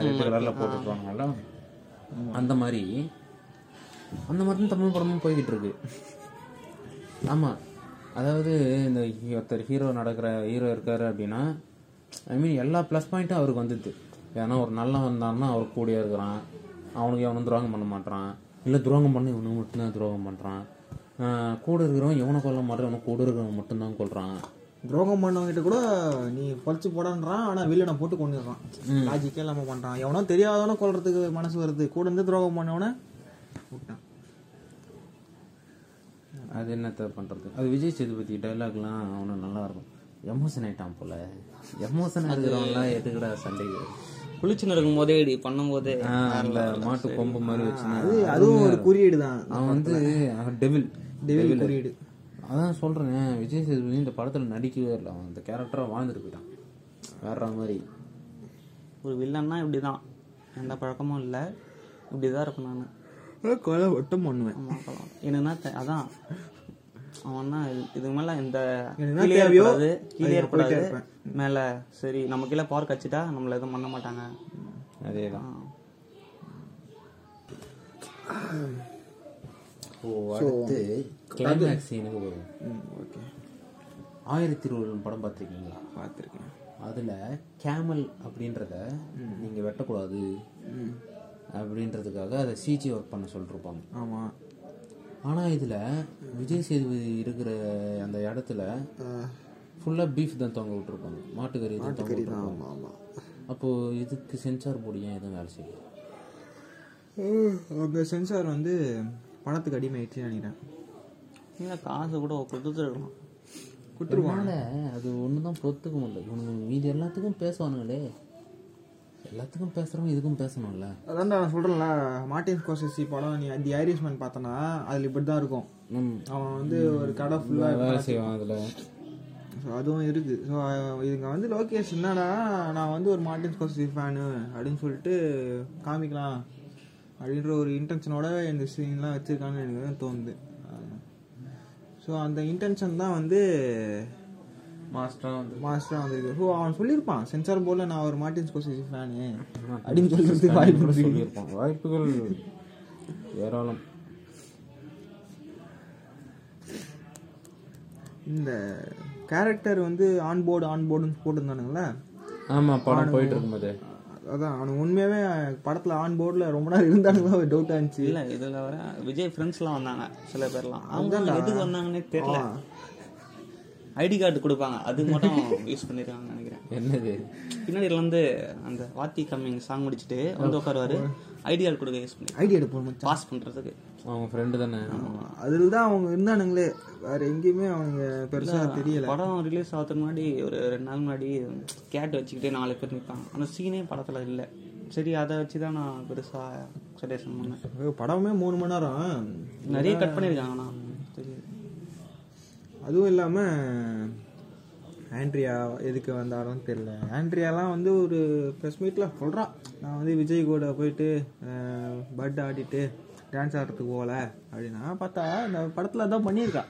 ரெட் கலரில் போட்டு விட்டுருவாங்கல்ல அந்த மாதிரி அந்த மாதிரி தான் தமிழ் படமும் போய்கிட்டு இருக்கு ஆமாம் அதாவது இந்த ஒருத்தர் ஹீரோ நடக்கிற ஹீரோ இருக்காரு அப்படின்னா ஐ மீன் எல்லா ப்ளஸ் பாயிண்ட்டும் அவருக்கு வந்துடுது ஏன்னா ஒரு நல்லவன் வந்தான்னா அவர் கூடயே இருக்கிறான். அவனுக்கு எவனும் துரோகம் பண்ண மாட்டான். இல்லை துரோகம் பண்ண இவனுக்கு மட்டும்தான் துரோகம் பண்ணுறான் கூட இருக்கிறவன் எவனை கொல்ல மாட்டான் இவனை கூட இருக்கிறவன் மட்டும்தான் கொல்றான். துரோகம் பண்ணவங்கிட்ட கூட நீ பறிச்சு போடான்றான் ஆனா வில்லனை போட்டு கொண்டுடுறான் லாஜிக்கே இல்லாம பண்றான். எவனோ தெரியாதவன கொல்றதுக்கு மனசு வருது. கூட இருந்து துரோகம் பண்ணவன விட்டான் அது என்னத்த பண்றது? அது விஜய் சேதுபதி டைலாக்லாம் அவனும் நல்லா இருக்கும் எமோஷன் ஆயிட்டான் போல எமோஷன் இருக்கிறவன்லாம் எதுக்குடா சண்டைக்கு வரும்? குளிச்சுன்னு இருக்கும் போதே இப்படி பண்ணும் போதே. அந்த மாட்டு கொம்பு மாதிரி வச்சுனா அது அதுவும் ஒரு குறியீடு தான். அவன் வந்து டெவில் டெவில் குறியீடு. அதான் சொல்றேன் விஜய் சேதுபதி இந்த படத்துல நடிக்கவே இல்லை. அவன் இந்த கேரக்டரா வாழ்ந்துட்டு போயிட்டான். வேற மாதிரி. ஒரு வில்லன்னா இப்படிதான். எந்த பழக்கமும் இல்லை. இப்படிதான் இருப்பேன் நான். கொலை ஒட்டம் பண்ணுவேன். என்னன்னா அதான். அவன்னா இதுக்கு மேல இந்த கீழே ஏற்படாது. மேல சரி நம்ம கீழே பவர் கச்சிட்டா நம்மள எதுவும் பண்ண மாட்டாங்க. அதேதான். ஆயிரத்தி இருபது படம் பார்த்துருக்கீங்களா? பார்த்துருக்கேன். அதில் கேமல் அப்படின்றத நீங்கள் வெட்டக்கூடாது. அப்படின்றதுக்காக அதை சிஜி ஒர்க் பண்ண சொல்லிருப்பாங்க. ஆமாம் ஆனால் இதில் விஜய் சேதுபதி இருக்கிற அந்த இடத்துல ஃபுல்லாக பீஃப் தான் தொங்க விட்டுருப்பாங்க. மாட்டுக்கறி தான் தொங்க விட்டுருப்பாங்க. ஆமாம் ஆமாம் அப்போது இதுக்கு சென்சார் போர்டு ஏன் எதுவும் வேலை செய்யும் அவங்க சென்சார் வந்து பணத்துக்கு அடிமையாயிடுச்சுன்னு நினைக்கிறேன். இல்லை காசு கூட கொடுத்துருக்கலாம் கொடுத்துருவாங்க அது ஒன்று தான் பொறுத்துக்க முடியல. இவனுங்க மீதி எல்லாத்துக்கும் பேசுவானுங்களே. எல்லாத்துக்கும் பேசுகிறவங்க இதுக்கும் பேசணும்ல. அதான் நான் சொல்கிறேன்ல மார்டின் ஸ்கோசசி படம் நீ தி ஐரிஷ்மேன் பார்த்தனா அதில் இப்படி தான் இருக்கும் அவன் வந்து ஒரு கடை ஃபுல்லாக வேலை செய்வான் அதில். ஸோ அதுவும் இருக்குது ஸோ இதுங்க வந்து லோகேஷ் என்னடா நான் வந்து ஒரு மார்டின் ஸ்கோசசி ஃபேனு அப்படின்னு சொல்லிட்டு காமிக்கலாம். அப்படின்ற ஒரு இன்டென்ஷனோட இந்த சீன்லாம் வச்சுருக்கான்னு எனக்கு தோணுது. ஸோ அந்த இன்டென்ஷன் தான் வந்து மாஸ்டராக வந்து மாஸ்டராக வந்திருக்கு. ஸோ அவன் சொல்லியிருப்பான். சென்சார் போர்டில் நான் ஒரு மார்டின் ஸ்கோசசி ஃபேனு அப்படின்னு சொல்லிட்டு வாய்ப்பு. சொல்லியிருப்பான். வாய்ப்புகள் ஏராளம். இந்த கேரக்டர் வந்து ஆன் போர்டு ஆன் போர்டுன்னு போட்டிருந்தானுங்களே. ஆமாம் படம் போயிட்டு இருக்கும்போது அதான் அவனுக்கு உண்மையாவே படத்துல ஆன் போர்டில் ரொம்ப நேரம் இருந்தானுங்களா டவுட்டாக இருந்துச்சு. இல்லை இதில் வர விஜய் ஃப்ரெண்ட்ஸ்லாம் வந்தாங்க சில பேர்லாம். அவங்க எதுக்கு வந்தாங்கன்னே தெரியல. ஐடி கார்டு கொடுப்பாங்க. அது மட்டும் யூஸ் பண்ணிருக்காங்கன்னு நினைக்கிறேன். என்னது? பின்னாடி வந்து அந்த வாத்தி கம்மிங் சாங் முடிச்சுட்டு வந்து உட்காருவாரு. ஐடி கார்டு கொடுக்க யூஸ் பண்ணி. ஐடியா எடுப்போம் மச்சான். பாஸ் பண்றதுக்கு. அவங்க ஃப்ரெண்டு தானே? அதில் தான் அவங்க இருந்தானுங்களே. வேற எங்கேயுமே அவங்க பெருசா தெரியல. படம் ரிலீஸ் ஆகிறதுக்கு முன்னாடி ஒரு ரெண்டு நாள் முன்னாடி கேட் வச்சுக்கிட்டே நாலு பேர் நிற்பாங்க அந்த சீனே படத்துல இல்லை. சரி அதை வச்சு தான் நான் பெருசா சஜஷன் பண்ணேன். படமே மூணு மணி நேரம். நிறைய கட் பண்ணியிருக்காங்க ஆனால் தெரியுது. அதுவும் இல்லாம ஆண்ட்ரியா எதுக்கு வந்தாலும் தெரியல. ஆண்ட்ரியாலாம் வந்து ஒரு ப்ரெஸ் மீட்ல சொல்றான் நான் வந்து விஜய் கூட போயிட்டு பட் ஆடிட்டு டான்ஸ் ஆடுறதுக்கு போகல அப்படின்னா. பார்த்தா இந்த படத்தில் அதான் பண்ணியிருக்கா.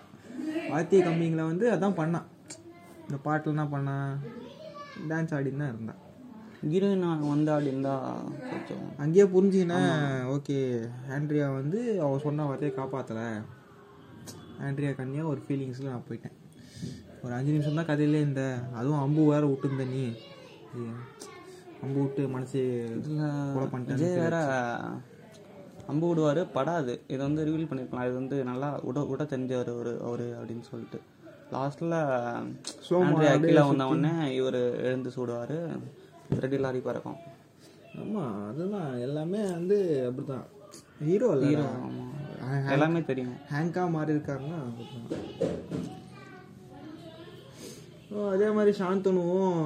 வாத்திய கம்மிங்கில் வந்து அதான் பண்ணான் இந்த பாட்டில் என்ன பண்ணான் டான்ஸ் ஆடின்னு தான் இருந்தான் ஹீரோயின் வந்து ஆடி இருந்தா கொஞ்சம் அங்கேயே புரிஞ்சுக்கினேன் ஓகே ஆண்ட்ரியா வந்து அவ சொன்ன வார்த்தையை காப்பாற்றலை ஆண்ட்ரியா கண்ணியா ஒரு ஃபீலிங்ஸில் நான் போயிட்டேன். ஒரு அஞ்சு நிமிஷம் தான் கதையிலே இந்த அதுவும் அம்பு வேற விட்டுருந்த நீ. அம்பு விட்டு மனசு விஜய் வேற அம்பு விடுவாரு படாது. இதை வந்து ரிவீல் பண்ணிருக்கலாம். இது வந்து நல்லா உட உட தெரிஞ்சவர் ஒரு அவரு அப்படின்னு சொல்லிட்டு. லாஸ்ட்ல ஆண்ட்ரியா கீழே வந்த உடனே இவர் எழுந்து சூடுவாரு. ரெடி லாரி பறக்கும். ஆமாம் அதுதான். எல்லாமே வந்து அப்படிதான் ஹீரோ ஹீரோ ஆமா. எல்லாமே தெரியும். ஹேங்காக மாறி இருக்காருன்னா அதே மாதிரி சாந்தனுவும்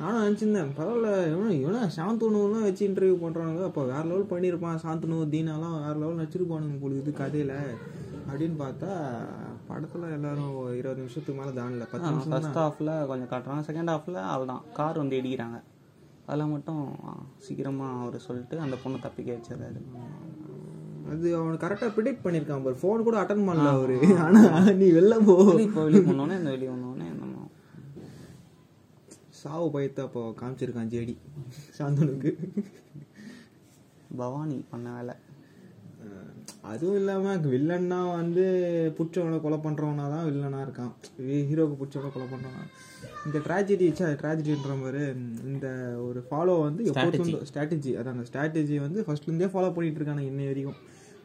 நானும் நினச்சிருந்தேன் பரவாயில்ல இவனும் இவனா சாந்தனுவெலாம் வச்சு இன்டர்வியூ பண்ணுறானுங்க அப்போ வேறு லெவல் பண்ணியிருப்பான் சாந்தனு தீனாலாம் வேறு லெவல் நடிச்சிருப்பானுங்க பொழுது கதையில். அப்படின்னு பார்த்தா படத்தில் எல்லாரும் இருபது நிமிஷத்துக்கு மேலே தாண்டல பத்து நிமிஷம் ஃபர்ஸ்ட் ஹாஃப்ல கொஞ்சம் காட்டுறாங்க. செகண்ட் ஹாஃப்ல அவள்தான் கார் வந்து இடிக்கிறாங்க. அதில் மட்டும் சீக்கிரமா அவர் சொல்லிட்டு அந்த பொண்ணை தப்பிக்க வச்சிடறாரு. அது அவனுக்கு கரெக்டாக ப்ரிடிக்ட் பண்ணியிருக்கான் பாரு. ஃபோன் கூட அட்டன் பண்ணல அவரு. [LAUGHS] ஆனால் நீ வெளில போ. இப்போ வெளியே போனோடனே இந்த வெளியே வந்தோடனே நம்ம சாவு பயத்தை அப்போ காமிச்சிருக்கான் ஜேடி சாந்தனுக்கு. பவானி பண்ண வேலை. அதுவும் இல்லாமல் வில்லன்னா வந்து பிடிச்சவனை கொலை பண்ணுறவனா தான் வில்லனாக இருக்கான். ஹீரோக்கு பிடிச்சவனை கொலை பண்ணுறான் இந்த ட்ராஜடி ட்ராஜடின்ற மாதிரி இந்த ஒரு ஃபாலோ வந்து எப்போதும் ஸ்ட்ராட்டஜி அதான் அந்த ஸ்ட்ராட்டஜி வந்து ஃபர்ஸ்ட்லேருந்தே ஃபாலோ பண்ணிட்டு இருக்காங்க இன்னை வரைக்கும்.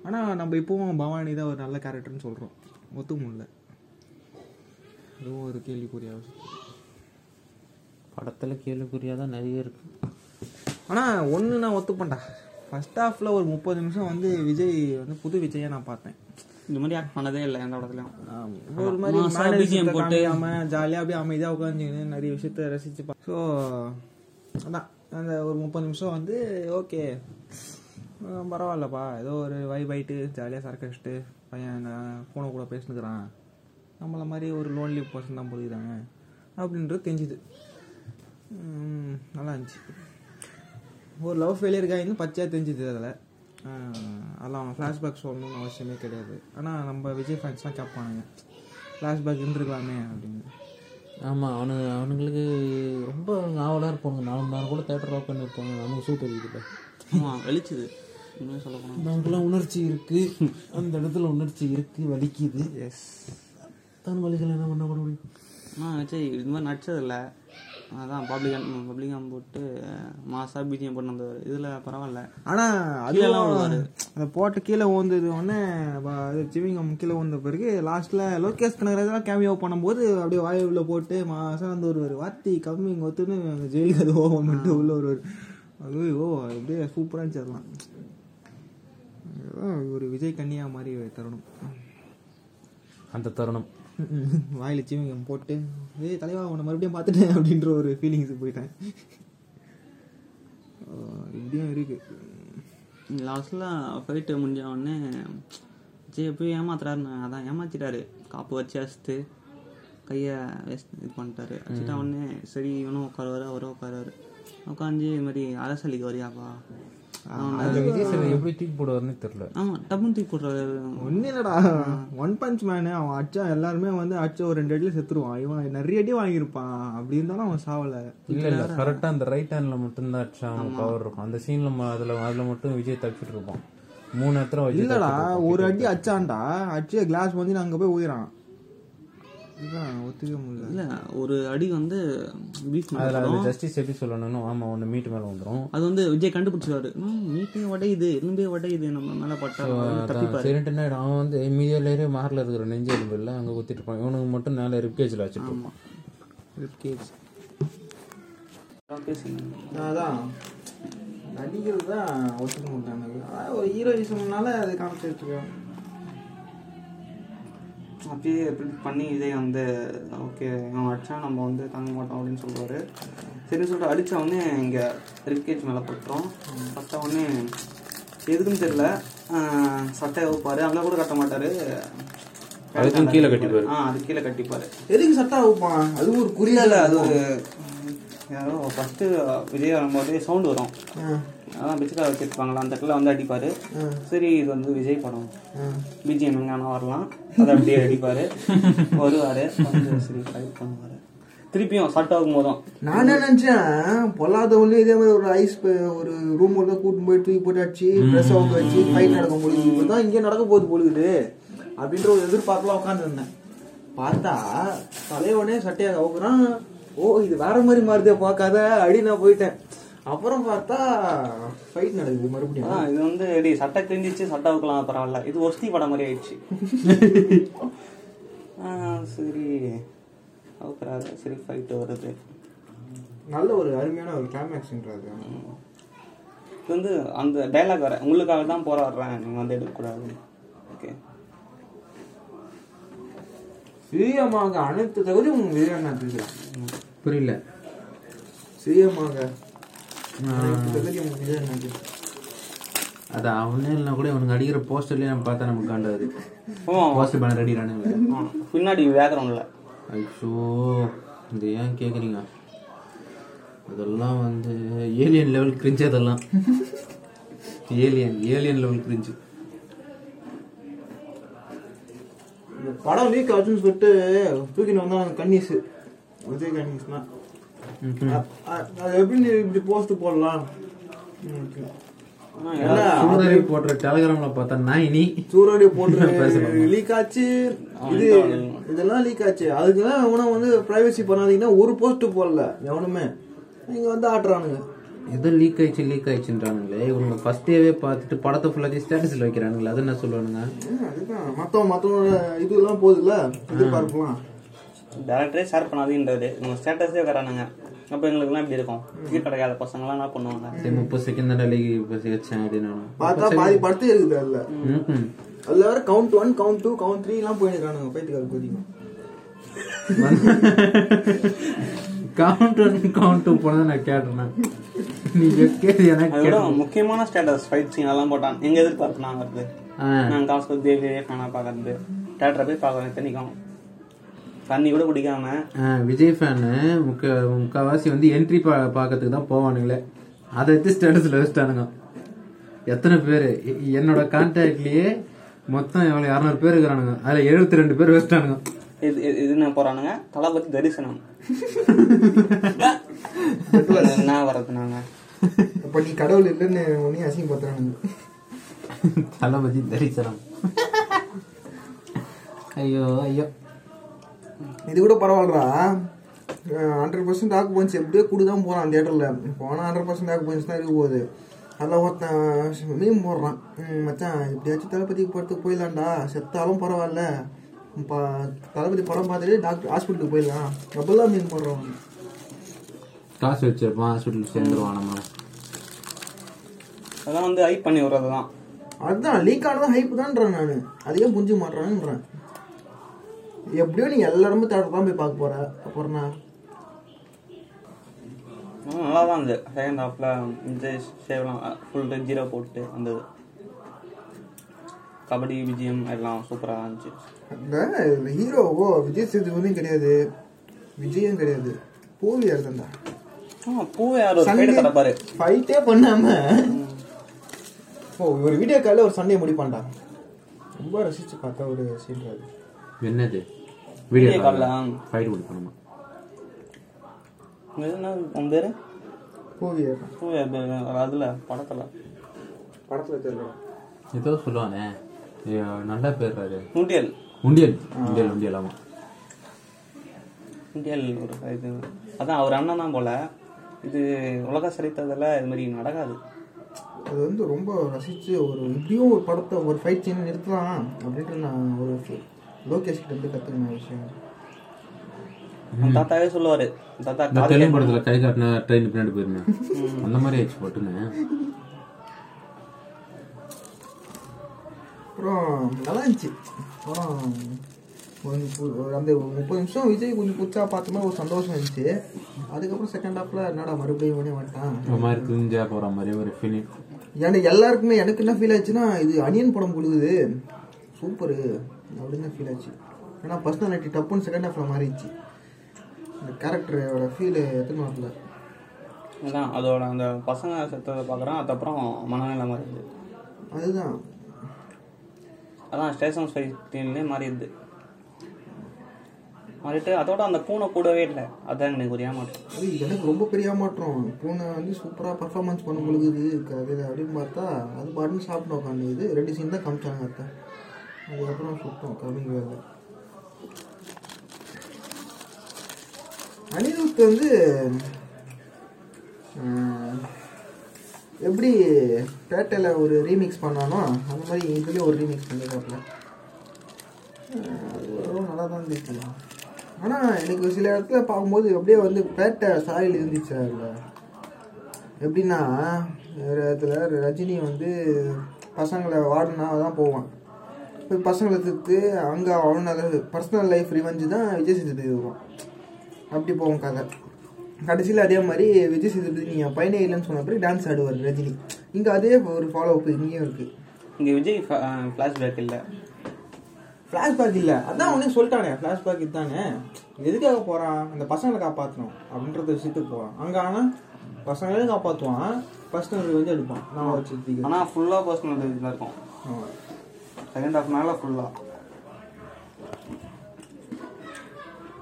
ஆனால் நம்ம இப்போவும் பவானி தான் ஒரு நல்ல கேரக்டர்னு சொல்கிறோம் ஒத்துக்க முடியல அதுவும் ஒரு கேள்விக்குரிய அவசியம். படத்தில் கேள்விக்குறியாக தான் நிறைய இருக்கு. ஆனால் ஒன்று நான் ஒத்துப்பேன்டா. ஃபர்ஸ்ட் ஹாஃபில் ஒரு முப்பது நிமிஷம் வந்து விஜய் வந்து புது விஜயை நான் பார்த்தேன். இந்த மாதிரி ஆக்ட் பண்ணதே இல்லை எந்த படத்துலையும். ஒரு மாதிரி த்த போட்டு. ஜாலியாக அப்படியே அமைதியாக உட்காந்துக்கின்னு நிறைய விஷயத்த ரசிச்சு ஸோ அதான். அந்த ஒரு முப்பது நிமிஷம் வந்து ஓகே பரவாயில்லப்பா. ஏதோ ஒரு வைப் ஆயிட்டு ஜாலியாக சரக்கு அடிச்சுட்டு பையன் ஃபோனை கூட பேசினுக்கிறான். நம்மள மாதிரி ஒரு லோன்லி பர்சன் தான் போயிருக்காங்க அப்படின்றது தெரிஞ்சுது. நல்லா இருந்துச்சு. ஒரு லவ் ஃபெயிலியர் இன்னும் பச்சையாக தெரிஞ்சுது அதில். அதெல்லாம் அவன் ஃப்ளாஷ்பேக் சொல்லணும்னு அவசியமே கிடையாது. ஆனால் நம்ம விஜய் ஃபேன்ஸ்லாம் கேட்பானுங்க ஃப்ளாஷ்பேக் இருந்திருக்கலாமே அப்படின்னு. ஆமாம் அவனு அவனுங்களுக்கு ரொம்ப ஆவலாக இருப்பாங்க. நாலு மணி நேரம் கூட தேட்டர் ஓப்பன் இருப்பாங்க நமக்கு சூப்பர் இருக்குது ஆமா வெளிச்சுது. நமக்குலாம் உணர்ச்சி இருக்கு. அந்த இடத்துல உணர்ச்சி இருக்கு வலிக்குது. எஸ் தான் வலிகள் என்ன பண்ண முடியும் ஆனால் விஜய் இது மாதிரி நடிச்சதில்ல. அதான் பப்ளிகன் பப்ளிகம் போட்டு மாசா பிஜிஎம் போட்டு வந்தவர். இதில் பரவாயில்ல. ஆனா கீழெல்லாம் அதுவும் விழுவாரு. அந்த போட்டு கீழே ஊந்தது உடனே சிவிங்கம் கீழே ஊந்த பிறகு லாஸ்ட்ல லோகேஷ் கனகராஜ் கேமியோ பண்ணும்போது அப்படியே வாய் உள்ள போட்டு மாசம் வந்து வருவார். வாத்தி கம்மி ஒத்துன்னு ஜெயிலுக்கு அது ஓவன் பண்ணிட்டு உள்ள வருவார். அது ஓ அப்படியே சூப்பரா இருந்துச்சு அதெல்லாம். ஒரு விஜய் கன்னியா மாதிரி தரணும். அந்த தருணம். வாயில சிவிங்கம் போட்டு ஏய் தலைவா உன்னை மறுபடியும் பார்த்துட்டேன் அப்படின்ற ஒரு ஃபீலிங்ஸ் போயிட்டேன் இப்படியும் இருக்கு. லாஸ்ட்டில் ஃபைட்டு முடிஞ்ச உடனே விஜய் எப்பயும் ஏமாத்துறாருன்னு அதான் ஏமாத்திட்டாரு. காப்பு வச்சு அடிச்சுட்டு கையை வேஸ்ட் இது பண்ணிட்டாரு. வச்சுட்டா உடனே சரி இவனும் உட்காருவாரு அவரும் உட்காருவாரு. உட்காந்து இது மாதிரி அரசளிக்கு வரியாப்பா? அந்த விஜய் சார் எப்படி தூக்கி போடுவாருன்னு தெரியல. ஆமாம் டப்புன்னு தூக்கி போடுறாரு. ஒன்னும் இல்லடா ஒன் பஞ்ச் மேனு அவன் அடிச்சா எல்லாருமே வந்து அடிச்ச ஒரு ரெண்டு அடியில செத்துருவான். இவன் நிறைய அடி வாங்கியிருப்பான். அப்படி இருந்தாலும் அவன் சாவல. இல்ல இல்ல கரெக்டா அந்த ரைட் ஹேண்ட்ல மட்டும் தான் அடிச்சா அவன் பவர் இருக்கும். அந்த சீன்ல அதுல அதுல மட்டும் விஜய் தப்பிச்சிட்டு இருப்பான். மூணு இடத்துல இல்லடா ஒரு அடி அடிச்சான்டா. அடிச்சு கிளாஸ் வந்து அங்க போய் உயிரான் இல்லை ஒரு அடி வந்து பீஃப். அதுல ஜஸ்டிஸ் எப்படி சொல்லணும்னு ஆமா ஒன்னு மீட் மேல வந்துரும். அது வந்து விஜய் கண்டுபிடிச்சிருவாரு. ம் மீட்டே உடையுது எலும்பே உடையுது நம்ம மேலே பட்டா ஆயிடும், அவன் வந்து மீதியா லேயரே மார்ல இருக்கிற நெஞ்சு எலும்பு இல்ல அங்க குத்திட்டு இருப்பான். இவனுக்கு மட்டும் மேல ரிப்கேஜ்ல வச்சுட்டு இருப்பான். Ribcage. பேசுங்க. அதான். நடிக்கிறது தான் ஒத்துக்க மாட்டாங்க ஒரு ஹீரோயிசம்னால அது காமிச்சிருக்கேன். அப்படியே ப்ரிடிக்ட் பண்ணி விஜய் வந்து ஓகே இவன் அடிச்சா நம்ம வந்து தாங்க மாட்டோம் அப்படின்னு சொல்லுவாரு. சரி சொல்லிட்டு அடிச்ச உடனே இங்கே ரிப்கேஜ் மேலே பட்டுரும். பட்ட உடனே எதுக்குன்னு தெரியல. ஆஹ் சட்டை வைப்பாரு அங்கே கூட கட்ட மாட்டாரு. அதுக்கும் கீழே கட்டிப்பாரு. ஆ அது கீழே கட்டிப்பாரு. எதுக்கு சட்டா வைப்பான் அது ஒரு இல்ல குறியா இல்ல அது ஒரு யாரோ ஃபர்ஸ்ட் விஜய் வரும்போது சவுண்ட் வரும். அதான் பிச்சைக்கார வச்சிருப்பாங்களா? அந்த இடத்துல வந்து அடிப்பாரு. சரி இது வந்து விஜய் படம். பிஜிஎம் எங்கன்னா வரலாம். அதை அப்படியே அடிப்பாரு. [LAUGHS] வருவாரு. வந்து சரி ஃபைட் பண்ணுவாரு. திருப்பியும் சட் ஆகும் போதும். நான் என்ன நினைச்சேன் பொல்லாதவங்களே இதே மாதிரி ஒரு ஐஸ் ஒரு ரூம் உள்ள கூட்டிட்டு போய் தூக்கி போட்டு அடிச்சு ட்ரெஸ் அவுக்க வச்சு ஃபைட் நடக்க முடியுது. இப்பதான் இங்கே நடக்க போகுது போலுக்குது அப்படின்ற ஒரு எதிர்பார்ப்புல உட்காந்துருந்தேன் பார்த்தா தலைவனே சட்டையை அவுக்குறான் ஓ இது வேற மாதிரி மாறுதே பார்க்காத அடி நான் போயிட்டேன். அப்புறம் பார்த்தா ஃபைட் நடக்குது மறுபடியும். இது வந்து எடி சட்டை கிழிஞ்சிச்சு சட்டை வைக்கலாம் பரவாயில்ல. இது ஒஸ்தி படம் மாதிரி ஆயிடுச்சு. [LAUGHS] சரி. அவுக்குறாரு சரி ஃபைட் வருது. நல்ல ஒரு அருமையான ஒரு கிளைமேக்ஸ்ன்றது இது வந்து அந்த டைலாக் வர உங்களுக்காக தான் போராடுறேன். நீங்க வந்து எடுக்கக்கூடாது. ஓகே. சிறியமாக அனைத்து தகுதியும் விஜயகாந்த் இருக்கிறான் புரியல. விஜயகாந்த் அது அவனே இல்லைனா கூட இவனுக்கு அடிக்கிற போஸ்டர்லயே நம்ம பார்த்தா நமக்கு காண்டாது. போஸ்டர் பேனர் அடிக்கிறானுங்க பின்னாடி பேக்ரவுண்ட்ல ஐயோ இது ஏன் கேக்குறீங்க? அதெல்லாம் வந்து ஏலியன் லெவல் கிரிஞ்சு அதெல்லாம். ஏலியன் ஏலியன் லெவல் கிரிஞ்சு இந்த படம் லீக் ஆச்சுன்னு சொல்லிட்டு தூக்கிட்டு வந்தாங்க கன்னிஸ். விஜய் கன்னிஸ்னா. அது எப்படி நீ இப்படி போஸ்ட் போடலாம்? ம். சூரரை போடுற டெலகிராம்ல பார்த்தா நாய் நீ சூறாடி போட்டு லீக் [LAUGHS] ஆச்சு இது இதெல்லாம் லீக் ஆச்சு அதுக்கெல்லாம் எவனும் வந்து பிரைவசி பண்ணாதீங்கன்னா ஒரு போஸ்ட் போடல. எவனுமே. நீங்க வந்து ஆட்டுறானுங்க. ஏதோ லீக் ஆயிடுச்சு லீக் ஆயிடுச்சுன்றானுங்களே. இவங்க ஃபர்ஸ்ட் டேவே பார்த்துட்டு படத்தை ஃபுல்லாத்தையும் ஸ்டேட்டஸ்ல வைக்கிறானுங்களே. அது என்ன சொல்லுவானுங்க? ம், அதுதான். மத்தவங்க மத்தவங்களோட இதெல்லாம் போகுதுல்ல எதிர்பார்க்கலாம் டேரக்டரே ஷேர் பண்ணாதீன்றாரு. இவங்க ஸ்டேட்டஸே வைக்கிறானுங்க. அப்போ எங்களுக்குலாம் இப்படி இருக்கும். டிக்கெட் கிடைக்காத பசங்களாம் என்ன பண்ணுவாங்க? சரி முப்பது செகண்ட் தான் வச்சேன் அப்படின்னு. பார்த்தா பாதி படத்தே இருக்குது அதுல. ம்ஹும். அதுல வேற count one count two count three எல்லாம் போயிருக்கானுங்க பைத்துக்கார கொதிக்கும் கவுண்ட் [LAUGHS] ஒன் கவுண்ட் டூ போனதை நான் கேட்டேன். நீ கேட்கறது எனக்கு அதோட முக்கியமான ஸ்டேட்டஸ் ஃபைட் சீன் எல்லாம் போட்டான். எங்க எதிர்பார்ப்பு நாங்க வருது ஆ. நான் காசு தேவியே ஃபேனா பாக்குறது. தேட்டரை போய் பார்க்கறேன் தண்ணிக்கும் தண்ணி கூட குடிக்காம. விஜய் ஃபேனு முக்க முக்கால்வாசி வந்து என்ட்ரி பா பார்க்கறதுக்கு தான் போவானுங்களே. அதை எடுத்து ஸ்டேட்டஸில் வச்சுட்டானுங்க. எத்தனை பேர்? என்னோட கான்டாக்ட்லயே மொத்தம் எவ்வளோ இரநூறு பேர் இருக்கிறானுங்க. அதில் எழுபத்தி ரெண்டு பேர் வச்சுட்டானுங்க. இது இது- இது என்ன போறானுங்க? தளபதி தரிசனம். [LAUGHS] என்ன வர்றது நாங்க அப்ப நீ கடவுள் இல்லைன்னு உடனே அசிங்கப்படுத்துறானுங்க. தளபதி தரிசனம். ஐயோ ஐயோ. இது கூட பரவாயில்லடா. ஹண்ட்ரட் பர்சன்ட் ஆக்கு போச்சு எப்படியோ கூடு தான் போகிறான் தியேட்டரில் போனால் ஹண்ட்ரட் பர்சன்ட் ஆக்கு போச்சு தான் இருக்க போகுது. அதில் ஒருத்தன் மீன் போடுறான். மச்சான் எப்படியாச்சும் தளபதிக்கு படத்துக்கு போயிடலாம்டா. செத்தாலும் பரவாயில்ல. பா தளபதி படம் பார்த்துட்டு டாக்டர் ஹாஸ்பிட்டலுக்கு போயிடலாம். அப்படிலாம் மீன் போடுறான் காசு வச்சிருப்பான் ஹாஸ்பிட்டல் சேர்ந்துருவான் நம்ம அதெல்லாம் வந்து ஹைப் பண்ணி விடுறது தான் அதுதான் லீக் ஆனதும் ஹைப் தான்றேன் நான். அதையே புரிஞ்சு மாட்டேறான்றேன் எப்படியோ நீ எல்லாருமே தேட்டர் தான் போய் பார்க்க போற. அப்புறம் நான் நல்லா தான் இருந்தது. செகண்ட் ஹாஃப்ல விஜய் ஷேவ்லாம் ஃபுல் ஜீரோ போட்டு வந்தது. கபடி விஜயம் எல்லாம் சூப்பராக இருந்துச்சு. அந்த ஹீரோவோ விஜய் சேதுபதியும் கிடையாது. விஜயும் கிடையாது. போலியார் தான்டா ஆ பூவை யார் ஒரு ஃபைட்டே பண்ணாம. ஓ ஒரு வீடியோ காலில் ஒரு சண்டையை முடிப்பான்டா. ரொம்ப ரசிச்சு பார்த்த ஒரு சீன் அது. என்னது? வீடியோ காலில்? ஃபைட் கொடுக்கணுமா? என்ன உன் பேரு? போவியார் பூவை அதில் படத்தில். படத்தில் தெரியும். ஏதோ சொல்லுவானே. நல்லா பேர்றாரு நூட்டியல் உண்டியல். உண்டியல். உண்டியல் ஆமா. நூட்டியல் ஒரு இது. அதான் அவர் அண்ணன் தான் போல. இது உலக சரித்திரத்தில் இது மாதிரி நடக்காது. அது வந்து ரொம்ப ரசிச்சு ஒரு இப்படியும் ஒரு படத்தை ஒரு ஃபைட் சீன் நிறுத்தலாம் அப்படின்ட்டு நான் ஒரு லோகேஷ் கிட்ட இருந்து கற்றுக்கின விஷயம்? தாத்தாவே சொல்லுவாரு. தாத்தா காது தெலுங்கு படத்துல கை காட்டின ட்ரெயின் பின்னாடி போயிருந்தேன். அந்த மாதிரி ஆயிடுச்சு போட்டுன்னு. அப்புறம் நல்லா இருந்துச்சு. அப்புறம் அந்த முப்பது நிமிஷம் விஜய் கொஞ்சம் புதுசா பார்த்தோமா ஒரு சந்தோஷம் இருந்துச்சு. அதுக்கப்புறம் செகண்ட் ஹாஃப்ல என்னடா மறுபடியும் உடனே வந்துட்டான்? மாதிரி துஞ்சா போற மாதிரி ஒரு ஃபீலிங் எனக்கு எல்லாருக்குமே எனக்கு என்ன ஃபீல் ஆச்சுன்னா இது அனியன் படம் கொடுக்குது சூப்பரு. அப்படின்னு ஃபீல் ஆச்சு. ஏன்னா பர்சனாலிட்டி டப்புன்னு செகண்ட் ஹாஃப்ல மாறிடுச்சு. இந்த கேரக்டரோட ஃபீல் எத்தனை வரல அதான் அதோட அந்த பசங்க செத்ததை பார்க்குறான் அதுக்கப்புறம் மனநிலை மாறிடுது. அதுதான். அதான் ஸ்டேஷன் ஃபைட்லேயே மாறிடுது. மாறிட்டு அதோட அந்த பூனை கூடவே இல்லை. அதான் எனக்கு ஒரு ஏமாற்றம். அது எனக்கு ரொம்ப பெரிய மாற்றம் பூனை வந்து சூப்பராக பர்ஃபார்மன்ஸ் பண்ண பொழுது கதையில் அப்படின்னு பார்த்தா அது பாட்டுன்னு சாப்பிட்டு உட்காந்துது ரெண்டு சீன் தான் காமிச்சாங்க அத்தை. அதுக்கப்புறம் சுத்தம் கம்மிங் வேலை அனிருத் வந்து எப்படி பேட்டையில் ஒரு ரீமிக்ஸ் பண்ணானோ அந்த மாதிரி இதுலேயும் ஒரு ரீமிக்ஸ் பண்ணிருக்காப்புல அது ஓரளவு நல்லா தான் இருந்துச்சு. ஆனால் எனக்கு சில இடத்துல பார்க்கும்போது எப்படியே வந்து பேட்டை சாயில் இருந்துச்சு அதில். எப்படின்னா ஒரு இடத்துல ரஜினி வந்து பசங்களை வாடினா தான் போவான். பசங்களை திட்டு அங்கே அவனோட பர்சனல் லைஃப் ரிவெஞ்சு தான் விஜய் சேதுபதி வருவான் அப்படி போவோம் கதை. கடைசியில் அதே மாதிரி விஜய் சேதுபதி நீ என் பையனே இல்லைன்னு சொன்ன டான்ஸ் ஆடுவார் ரஜினி. இங்கே அதே ஒரு ஃபாலோ அப் இங்கேயும் இருக்குது இங்கே விஜய் ஃப்ளாஷ்பேக் இல்லை. ஃப்ளாஷ்பேக் இல்லை. அதான் உடனே சொல்லிட்டானே. ஃப்ளாஷ்பேக் இதுதானே எதுக்காக போகிறான் அந்த பசங்களை காப்பாற்றணும் அப்படின்றத விஷயத்துக்கு போகிறான் அங்கே ஆனால் பசங்களையும் காப்பாற்றுவான் பர்சனல் வந்து எடுப்பான். நான் வச்சு ஆனால் ஃபுல்லாக பர்சனல் இருக்கும். செகண்ட் ஹாஃப் மேலே ஃபுல்லாக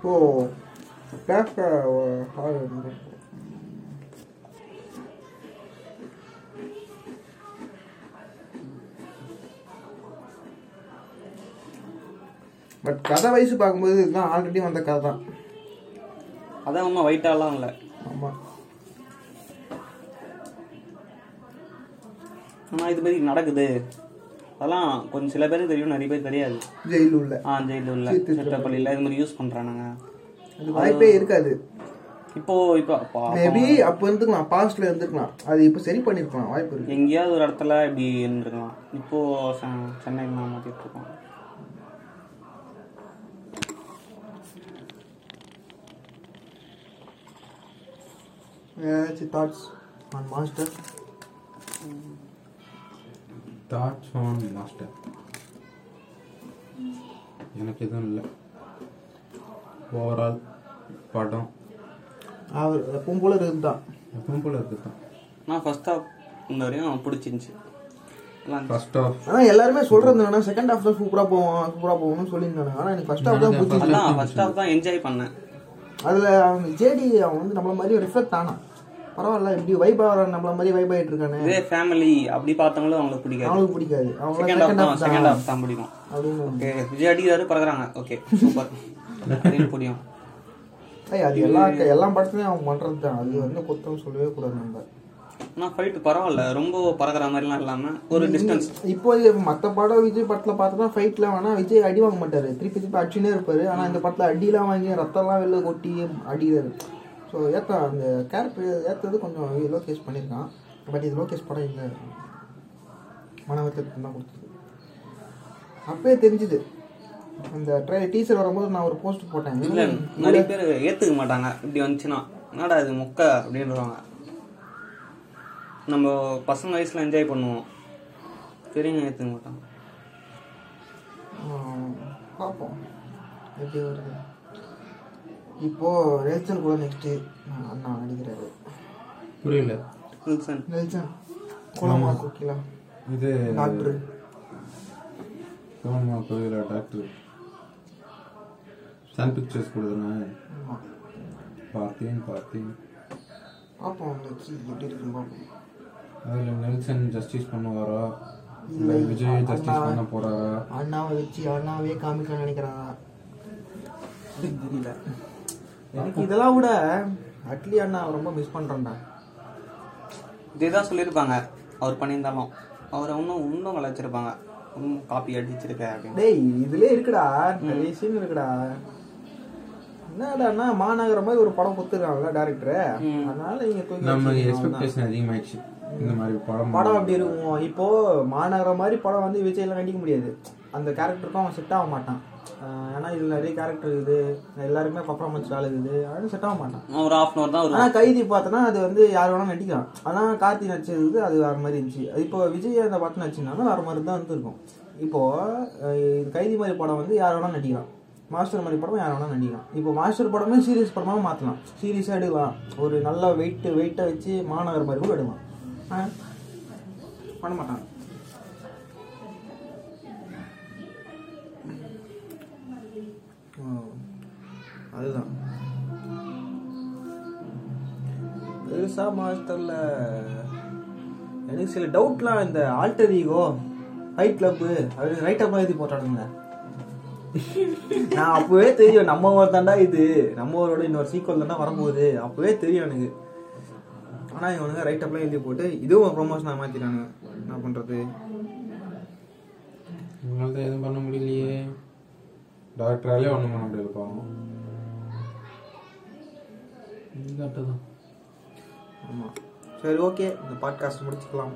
ஓ ஃப்ளாஷ்பேக் பட் கதை வயசு பார்க்கும்போது இதுதான் ஆல்ரெடி வந்த கதை தான். அதான் ஒன்றும் ஒயிட்டாலாம் இல்லை. ஆமாம் ஆனால் இது மாதிரி நடக்குது. அதெல்லாம் கொஞ்சம் சில பேருக்கு தெரியும் நிறைய பேர் தெரியாது. ஜெயில் உள்ள. ஆ ஜெயிலில் உள்ள. சிட்டப்பள்ளியில் இது மாதிரி யூஸ் பண்ணுறானுங்க அது வாய்ப்பே இருக்காது. இப்போ இப்போ மேபி அப்போ இருந்துக்கலாம் பாஸ்ட்ல இருந்துக்கலாம் அது இப்போ சரி பண்ணிருக்கலாம் வாய்ப்பு இருக்கு. எங்கேயாவது ஒரு இடத்துல இப்படி இருந்திருக்கலாம். இப்போ செ- சென்னையில் நான் மாற்றிட்டு இருக்கோம். ஏதாச்சும் thoughts on Master thoughts on Master எனக்கு எதுவும் இல்லை. ஓவரால் படம். அவர் எப்பவும் போல இருந்தான் எப்பவும் போல இருக்குது தான் நான் ஃபர்ஸ்ட் ஹாஃப் இந்த வரையும் பிடிச்சிருந்துச்சு. ஃபர்ஸ்ட் ஆஃப் ஆனா எல்லாருமே சொல்றது என்னன்னா செகண்ட் ஹாஃப் தான் சூப்பரா போவோம் சூப்பரா போகணும்னு சொல்லியிருந்தாங்க. ஆனா எனக்கு ஃபர்ஸ்ட் ஹாஃப் தான் அதான் ஃபர்ஸ்ட் ஹாஃப் தான் என்ஜாய் பண்ணேன். அதுல அவங்க ஜேடி அவன் வந்து நம்மள மாதிரி ரிஃப்ளெக்ட் ஆனான். பரவாயில்ல இப்படி வைப் ஆகிற நம்மள மாதிரி வைப் ஆகிட்டு இருக்கானே. இதே ஃபேமிலி அப்படி பார்த்தவங்களும் அவங்களுக்கு பிடிக்காது. அவனுக்கு பிடிக்காது. அவங்கள செகண்ட் ஹாஃப் செகண்ட் ஹாஃப் தான் பிடிக்கும். அப்படின்னு ஓகே விஜய் அடிக்கிறாரு பறக்குறாங்க. ஓகே சூப்பர் அப்படின்னு ஏய், அது எல்லா எல்லா படத்துலயும் அவன் பண்றது தான். அது வந்து குத்தம் சொல்லவே கூடாது நம்ம. ஆனால் ஃபைட் பரவாயில்ல. ரொம்ப பறக்குற மாதிரிலாம் இல்லாமல் ஒரு டிஸ்டன்ஸ் இப்போ மற்ற படம் விஜய் படத்துல பார்த்தோம்னா ஃபைட்ல வேணா விஜய் அடி வாங்க மாட்டாரு. திருப்பி திருப்பி அடிச்சுனே இருப்பாரு. ஆனா இந்த படத்துல அடிலாம் வாங்கி ரத்தம்லாம் வெளில கொட்டி அடிக்கிறாரு. ஸோ ஏத்தா அந்த கேரக்டர் ஏத்தது கொஞ்சம் லோகேஷ் பண்ணியிருக்கான் பட் இது லோகேஷ் படம் இல்லை. மனவர்த்தத்தை தான் கொடுத்தது. அப்பயே தெரிஞ்சுது. அந்த ட்ரை டீசர் வரும்போது நான் ஒரு போஸ்ட் போட்டேன். இல்லை நிறைய பேர் ஏற்றுக்க மாட்டாங்க. இப்படி வந்துச்சுன்னா என்னடா இது மொக்க அப்படின்றவாங்க நம்ம பசங்க வயசுல என்ஜாய் பண்ணுவோம். பெரியவங்க ஏற்றுக்க மாட்டாங்க. பார்ப்போம். எப்படி வருது. இப்போ நெல்சன் கூட நெக்ஸ்ட் அண்ணா நடிக்கிறாரு. புரியல. வில்சன் நெல்சன் குளமா கோகிலா. இது டாக்டர். சோமா கோயிலா டாக்டர். சன் பிக்சர்ஸ் கொடுத்தேன் பார்த்தேன் பார்த்தேன். பார்ப்போம் எப்படி இருக்குன்னு பார்ப்போம். அதில் நெல்சன் ஜஸ்டிஸ் பண்ணுவாரா? இல்லை, விஜய் ஜஸ்டிஸ். பண்ண போறாரா? அண்ணாவை வச்சு அண்ணாவே காமிக்க அப்படின்னு தெரியல. எனக்கு இதெல்லாம் விட அட்லி அண்ணா ரொம்ப மிஸ் பண்றேன்டா. இதே தான் சொல்லியிருப்பாங்க. அவர் பண்ணியிருந்தாலும். அவரை இன்னும் இன்னும் வளர்ச்சிருப்பாங்க இன்னும் காப்பி அடிச்சிருக்க அப்படின்னு. டேய் இதுலயே இருக்குடா. நிறைய சீன் இருக்குடா. என்னடான்னா மாநகரம் மாதிரி ஒரு படம் கொடுத்துருக்காங்கல்ல டேரக்டர் அதனால நீங்க தூக்கி நம்ம. எக்ஸ்பெக்டேஷன் அதிகமாயிடுச்சு. இந்த மாதிரி படம் படம் அப்படி இருக்கும். இப்போ மாநகரம் மாதிரி படம் வந்து விஜய்லாம் நடிக்க முடியாது. அந்த கேரக்டருக்கும் அவன் செட் ஆக மாட்டான். ஏன்னா இதுல நிறைய கேரக்டர் இருக்குது. எல்லாருக்குமே பர்ஃபார்மன்ஸ் வேலை இருக்குது. அதனால செட் ஆக மாட்டான். ஒரு ஹாஃப் அன் தான் ஆனா வருவான் கைதி பார்த்தோன்னா அது வந்து யார் வேணா நடிக்கலாம். ஆனா கார்த்தி நடிச்சது அது வேற மாதிரி இருந்துச்சு. இப்போ விஜய் அந்த படம் நடிச்சிருந்தாலும் வேற மாதிரி தான் இருந்திருக்கும். இப்போ அஹ் இது கைதி மாதிரி படம் வந்து யார் வேணா நடிக்கலாம். மாஸ்டர் மாதிரி படம் யார் வேணா நடிக்கலாம். இப்போ மாஸ்டர் படமே சீரியஸ் படமாக மாற்றலாம் சீரியஸாக எடுக்கலாம். ஒரு நல்ல வெயிட் வெயிட்டை வச்சு மாநகர் மாதிரி கூட எடுக்கலாம். பண்ண மாட்டாங்க. அதுதான். பெருசா மாஸ்டர்ல எனக்கு சில டவுட்லாம் இந்த ஆல்டர் ஈகோ ஃபைட் கிளப் அப்படி ரைட் அப் எழுதி போட்டானுங்க. நான் அப்பவே தெரியும் நம்ம ஊர் தாண்டா இது நம்ம ஊரோட இன்னொரு சீக்வல் தாண்டா வரப்போகுது. அப்பவே தெரியும் எனக்கு. ஆனா இவனுங்க ரைட் அப்லாம் எழுதி போட்டு இதுவும் ப்ரொமோஷனாக மாத்திட்டானுங்க. என்ன பண்றது? உங்களால தான் எதுவும் பண்ண முடியலையே. டாக்டராலே ஒன்றும் பண்ண முடியல பாவம். கரெக்டு தான் ஆமாம் சரி ஓகே. இந்த பாட்காஸ்ட் முடிச்சுக்கலாம்.